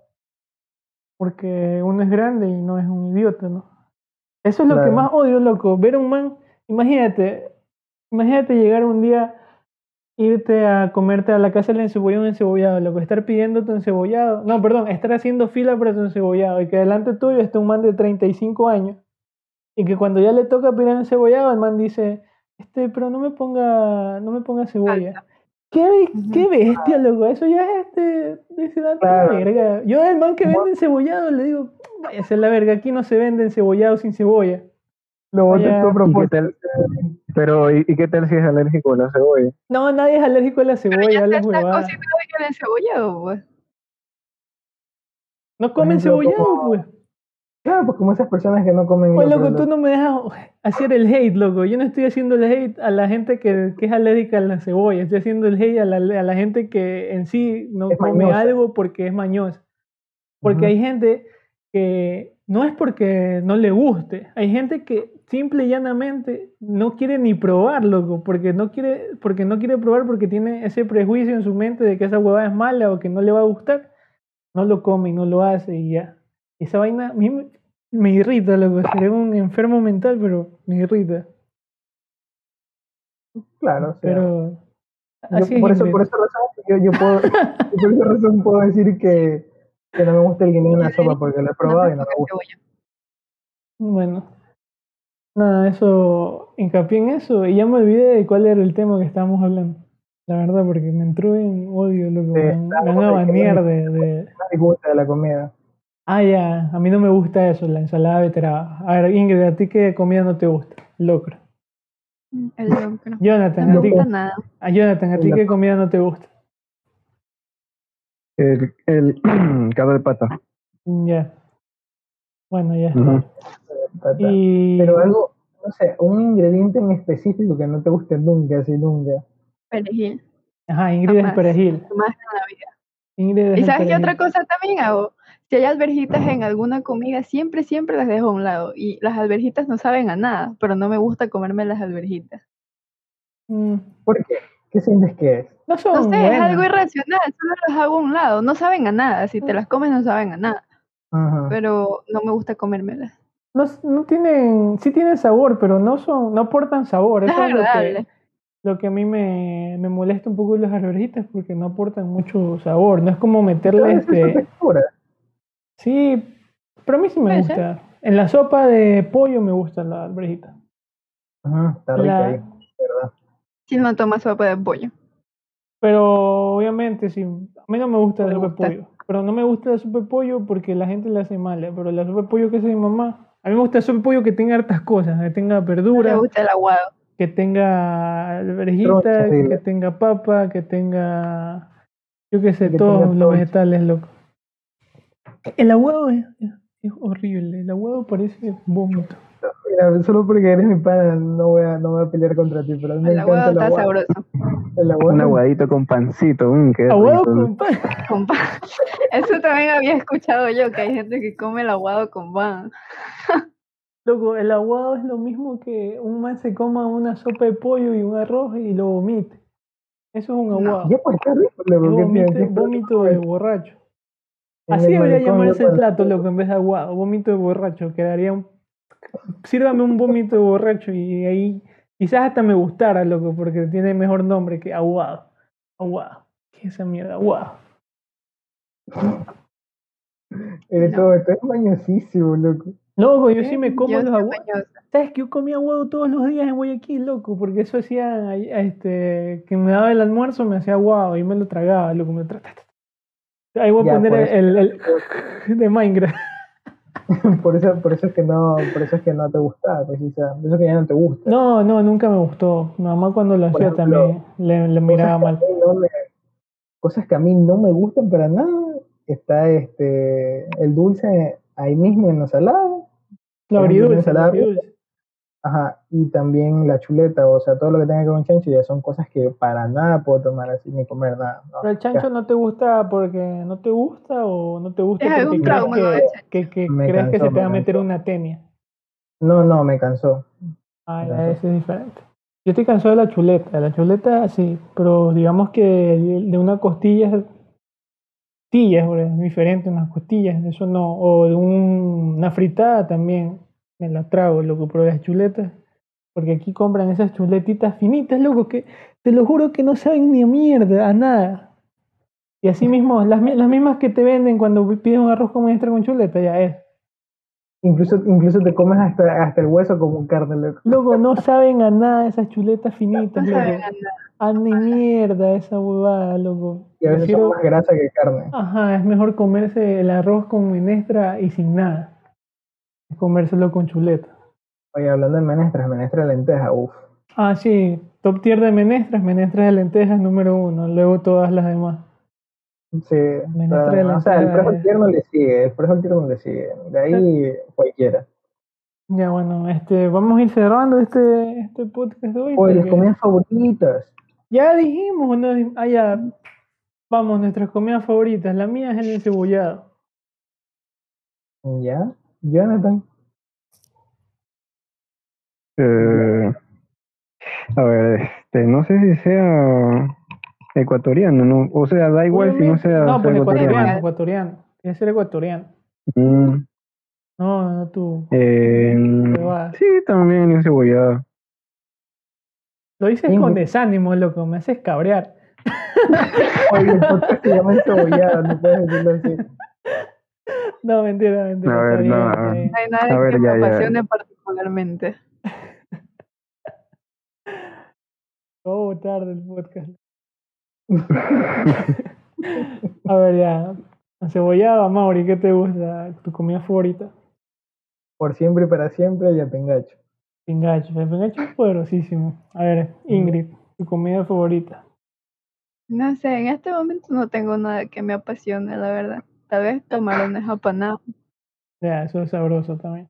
Porque uno es grande y no es un idiota, ¿no? Eso es lo que más odio, loco. Ver a un man, imagínate, imagínate llegar un día, irte a comerte a la casa del encebollado encebollado, loco. Estar pidiendo tu encebollado. No, perdón, estar haciendo fila para tu encebollado. Y que delante tuyo esté un man de 35 años. Y que cuando ya le toca pedir el encebollado, el man dice, este, pero no me ponga, no me ponga cebolla. ¿Qué, qué bestia, loco? Eso ya es este, de ciudad Claro. verga. Yo al man que vende encebollado le digo, vaya a ser la verga, aquí no se vende encebollado sin cebolla. Lo tú a ¿Y qué propósito. Pero, ¿y, y qué tal si es alérgico a la cebolla? No, nadie es alérgico a la Pero cebolla, ya hablas estás huevadas. cocinando con el encebollado, pues. No comen cebollado, pues. Claro, pues como esas personas que no comen. Lo loco, tú no me dejas hacer el hate, loco. Yo no estoy haciendo el hate a la gente que, que es alérgica a la cebolla. Estoy haciendo el hate a la, a la gente que en sí no Es come mañosa. algo porque es mañosa. Porque Ujú. hay gente que no es porque no le guste. Hay gente que simple y llanamente no quiere ni probar, loco. Porque no quiere, porque no quiere probar porque tiene ese prejuicio en su mente de que esa huevada es mala o que no le va a gustar. no lo come y no lo hace y ya. Esa vaina a mí me, me irrita, loco. Seré un enfermo mental, pero me irrita. Claro, o sea, Pero yo- así por, es. eso, por esa razón yo, yo puedo, por esa razón puedo decir que, que no me gusta el guineo en la sopa porque lo he probado y no me gusta. Bueno, nada, eso, hincapié en eso y ya me olvidé de cuál era el tema que estábamos hablando. La verdad, porque me entró en odio, loco. Sí, Me, de de, de- No me gusta de la comida. Ah, ya, a mí no me gusta eso, la ensalada veterana. A ver, Ingrid, ¿a ti qué comida no te gusta? Locro. El locro. Jonathan, No ¿a ti, gusta nada. a Jonathan, ¿a ti qué comida no te gusta? El, el caldo de pata. Ya. Bueno, ya está. Y Pero algo, no sé, un ingrediente en específico que no te guste nunca, así nunca. Perejil. Ajá, Ingrid es Jamás. perejil. Más en la vida. Ingrid es ¿Y sabes qué otra cosa también hago? Si hay alverjitas en alguna comida, siempre, siempre las dejo a un lado. Y las alverjitas no saben a nada, pero no me gusta comerme las alverjitas. Mm, ¿Por qué? ¿Qué sientes que es? No son No sé, es algo irracional, solo las hago a un lado. No saben a nada, si te las comes no saben a nada, Ajá. pero no me gusta comérmelas. No, no tienen, sí tienen sabor, pero no son, no aportan sabor. Es Eso es lo que, lo que a mí me, me molesta un poco de las alverjitas porque no aportan mucho sabor. No es como meterle es este. textura. Sí, pero a mí sí me ser. gusta. En la sopa de pollo me gusta la alverjita. Ajá, está rica La- ahí, ¿verdad? Si no tomas sopa de pollo. Pero obviamente, sí, a mí no me gusta No la sopa de pollo. Pero no me gusta la sopa de pollo porque la gente la hace mala. Pero la sopa de pollo que hace mi mamá, a mí me gusta la sopa de pollo que tenga hartas cosas, que tenga No me verdura, gusta el aguado. que tenga dile. que tenga papa, que tenga, yo qué sé, Que todos los vegetales, loco. El aguado es, horrible, el aguado parece vómito. Mira, solo porque eres mi pana no voy a, no voy a pelear contra ti, pero a mí me El encanta aguado el está aguado. sabroso. El aguado. Un aguadito con pancito. mm, qué Aguado rico. con pan. Con pan. Eso también había escuchado yo, que hay gente que come el aguado con pan. Loco, el aguado es lo mismo que un man se coma una sopa de pollo y un arroz y lo vomite. Eso es un No. aguado. Ya pues rico, Es loco, ¿qué vomite- tienes? ¿Qué vómito de borracho. Así debería llamarse el plato, loco, en vez de aguado. Vómito de borracho. Quedaría un... Sírvame un vómito de borracho y ahí quizás hasta me gustara, loco, porque tiene mejor nombre que aguado. Aguado. ¿Qué es esa mierda? Aguado. Eres No. todo, estás mañosísimo, loco. Loco, yo sí me como yo los aguados. ¿Sabes que yo comía huevo todos los días en Guayaquil, loco? Porque eso hacía, este, que me daba el almuerzo, me hacía guau y me lo tragaba, loco. Me tra- ta- ta- ta. Ahí voy a Ya, poner el, el- de Minecraft. por eso, por eso es que no, por eso es que no te gusta, pues, o sea, por eso que ya no te gusta. No, no, nunca me gustó. Mi mamá cuando lo hacía también le, le miraba mal. no me, cosas que a mí no me gustan para nada. Está este el dulce ahí mismo en la por ejemplo, agridulce, lo ensalada rusa. agridulce. Ajá, y también la chuleta, o sea, todo lo que tenga que ver con chancho ya son cosas que para nada puedo tomar así ni comer nada. ¿no? Pero el chancho no te gusta porque no te gusta o no te gusta Es porque crees que, que, crees que se te va a meter cansó. una tenia. No, no, me cansó. Ah, Me ya, cansó. ese es diferente. Yo estoy cansado de la chuleta. La chuleta sí, pero digamos que de una costilla, costillas, es diferente, unas costillas, eso no. O de un- una fritada también me la trago, loco, pero las chuletas. Porque aquí compran esas chuletitas finitas, loco, que te lo juro que no saben ni a mierda, a nada. Y así mismo, las, las mismas que te venden cuando pides un arroz con maestra con chuleta, ya es. Incluso, incluso te comes hasta, hasta el hueso como un carne, loco. Loco, no saben a nada esas chuletas finitas, No loco. saben a ni mierda esa huevada, loco. Y a veces Prefiero- son más grasa que carne. Ajá, es mejor comerse el arroz con menestra y sin nada. Que Comérselo con chuleta. Oye, hablando de menestras, menestras de lenteja, uff. Ah, sí, top tier de menestras, menestras de lentejas número uno, luego todas las demás. Sí, Menestra de pero, o sea, el es- tierno le sigue, el frijol tierno le sigue. De ahí cualquiera. Ya bueno, este, vamos a ir cerrando este, este podcast de hoy. Oye, las comidas favoritas. Ya dijimos, ¿o no? Ah, ya. Vamos, nuestras comidas favoritas. La mía es el encebollado. ¿Ya? Jonathan. Eh, a ver, este, no sé si sea ecuatoriano, ¿no? O sea, da igual si no sea, No, sea pues ecuatoriano, ecuatoriano. ecuatoriano. Tiene que ser ecuatoriano. Mm, No, no tú. eh, sí, también encebollado. Lo dices con desánimo, loco. Me haces cabrear. Oye, podcast se llama encebollado, no puedes decirlo así. No, mentira, mentira. A ver, está bien, no, hay nada A ver, que me ya, ya. apasione particularmente. Voy a votar del podcast. A ver, ya. Cebollada, Mauri, ¿qué te gusta? ¿Tu comida favorita? Por siempre y para siempre, ya pengacho. Pingacho. El pingacho es poderosísimo. A ver, Ingrid, tu comida favorita. No sé, en este momento no tengo nada que me apasione, la verdad. Tal vez camarones apanados. Ya, eso es sabroso también.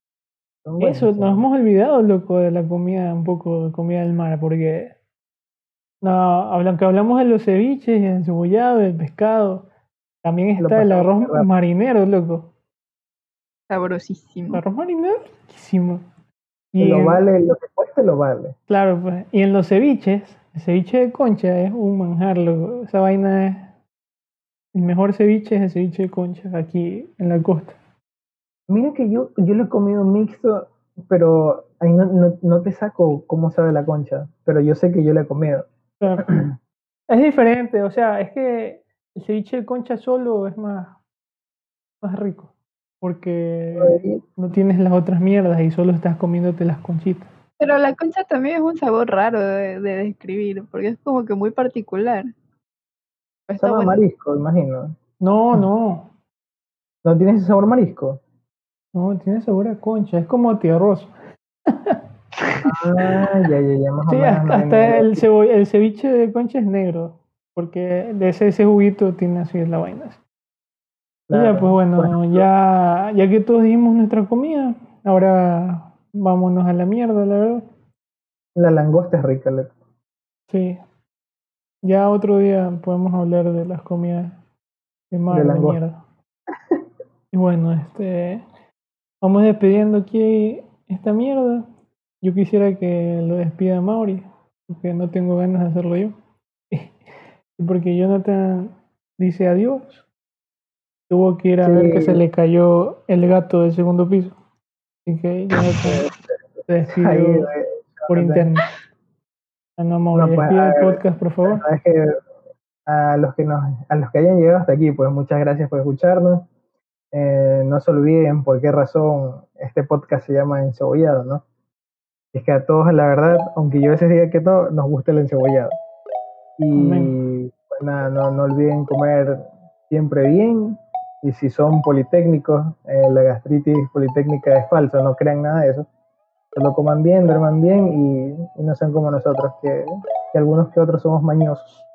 Eso, nos hemos olvidado, loco, de la comida, un poco de comida del mar, porque no, aunque hablamos de los ceviches y el cebollado, del pescado, también está el arroz marinero, loco. El Sabrosísimo. arroz marinero, riquísimo. Y lo en- vale, lo que cueste lo vale. claro, pues, y en los ceviches, el ceviche de concha es un manjar, loco. Esa vaina es, el mejor ceviche es el ceviche de concha, aquí en la costa. Mira que yo, yo lo he comido mixto, pero ahí no, no, no te saco cómo sabe la concha, pero yo sé que yo la he comido. Claro. Es diferente, o sea, es que el ceviche de concha solo es más, más rico, porque no tienes las otras mierdas y solo estás comiéndote las conchitas. Pero la concha también es un sabor raro de, de describir, porque es como que muy particular. Está Sabe a bueno. marisco, imagino. No, no, ¿No tiene ese sabor marisco? no, tiene sabor a concha, es como tierroso. Ah, ya, ya, ya, más Sí, o menos. hasta, el, cebo- el ceviche de concha es negro, porque de ese, ese juguito tiene así la vaina. Y ya, Claro. pues bueno, ya, ya que todos dijimos nuestra comida, ahora vámonos a la mierda, la verdad. La langosta es rica, loco. Sí. Ya otro día podemos hablar de las comidas de mar, De de, langosta. mierda. Y bueno, este vamos despidiendo aquí esta mierda. Yo quisiera que lo despida Mauri, porque no tengo ganas de hacerlo yo. Y porque Jonathan dice adiós. Tuvo que ir a ver que se le cayó el gato del segundo piso. Así que Jonathan se despidió por internet. No, Mauri, No, pues, el podcast, por favor. Es que a los que nos, a los que hayan llegado hasta aquí, pues muchas gracias por escucharnos. Eh, no se olviden por qué razón este podcast se llama Encebollado, ¿no? Es que a todos, la verdad, aunque yo a veces diga que no, nos gusta el encebollado. Y Amén. pues nada, no, no olviden comer siempre bien. Y si son politécnicos, eh, la gastritis politécnica es falsa, no crean nada de eso. Solo coman bien, duerman bien y, y no sean como nosotros, que, que algunos que otros somos mañosos.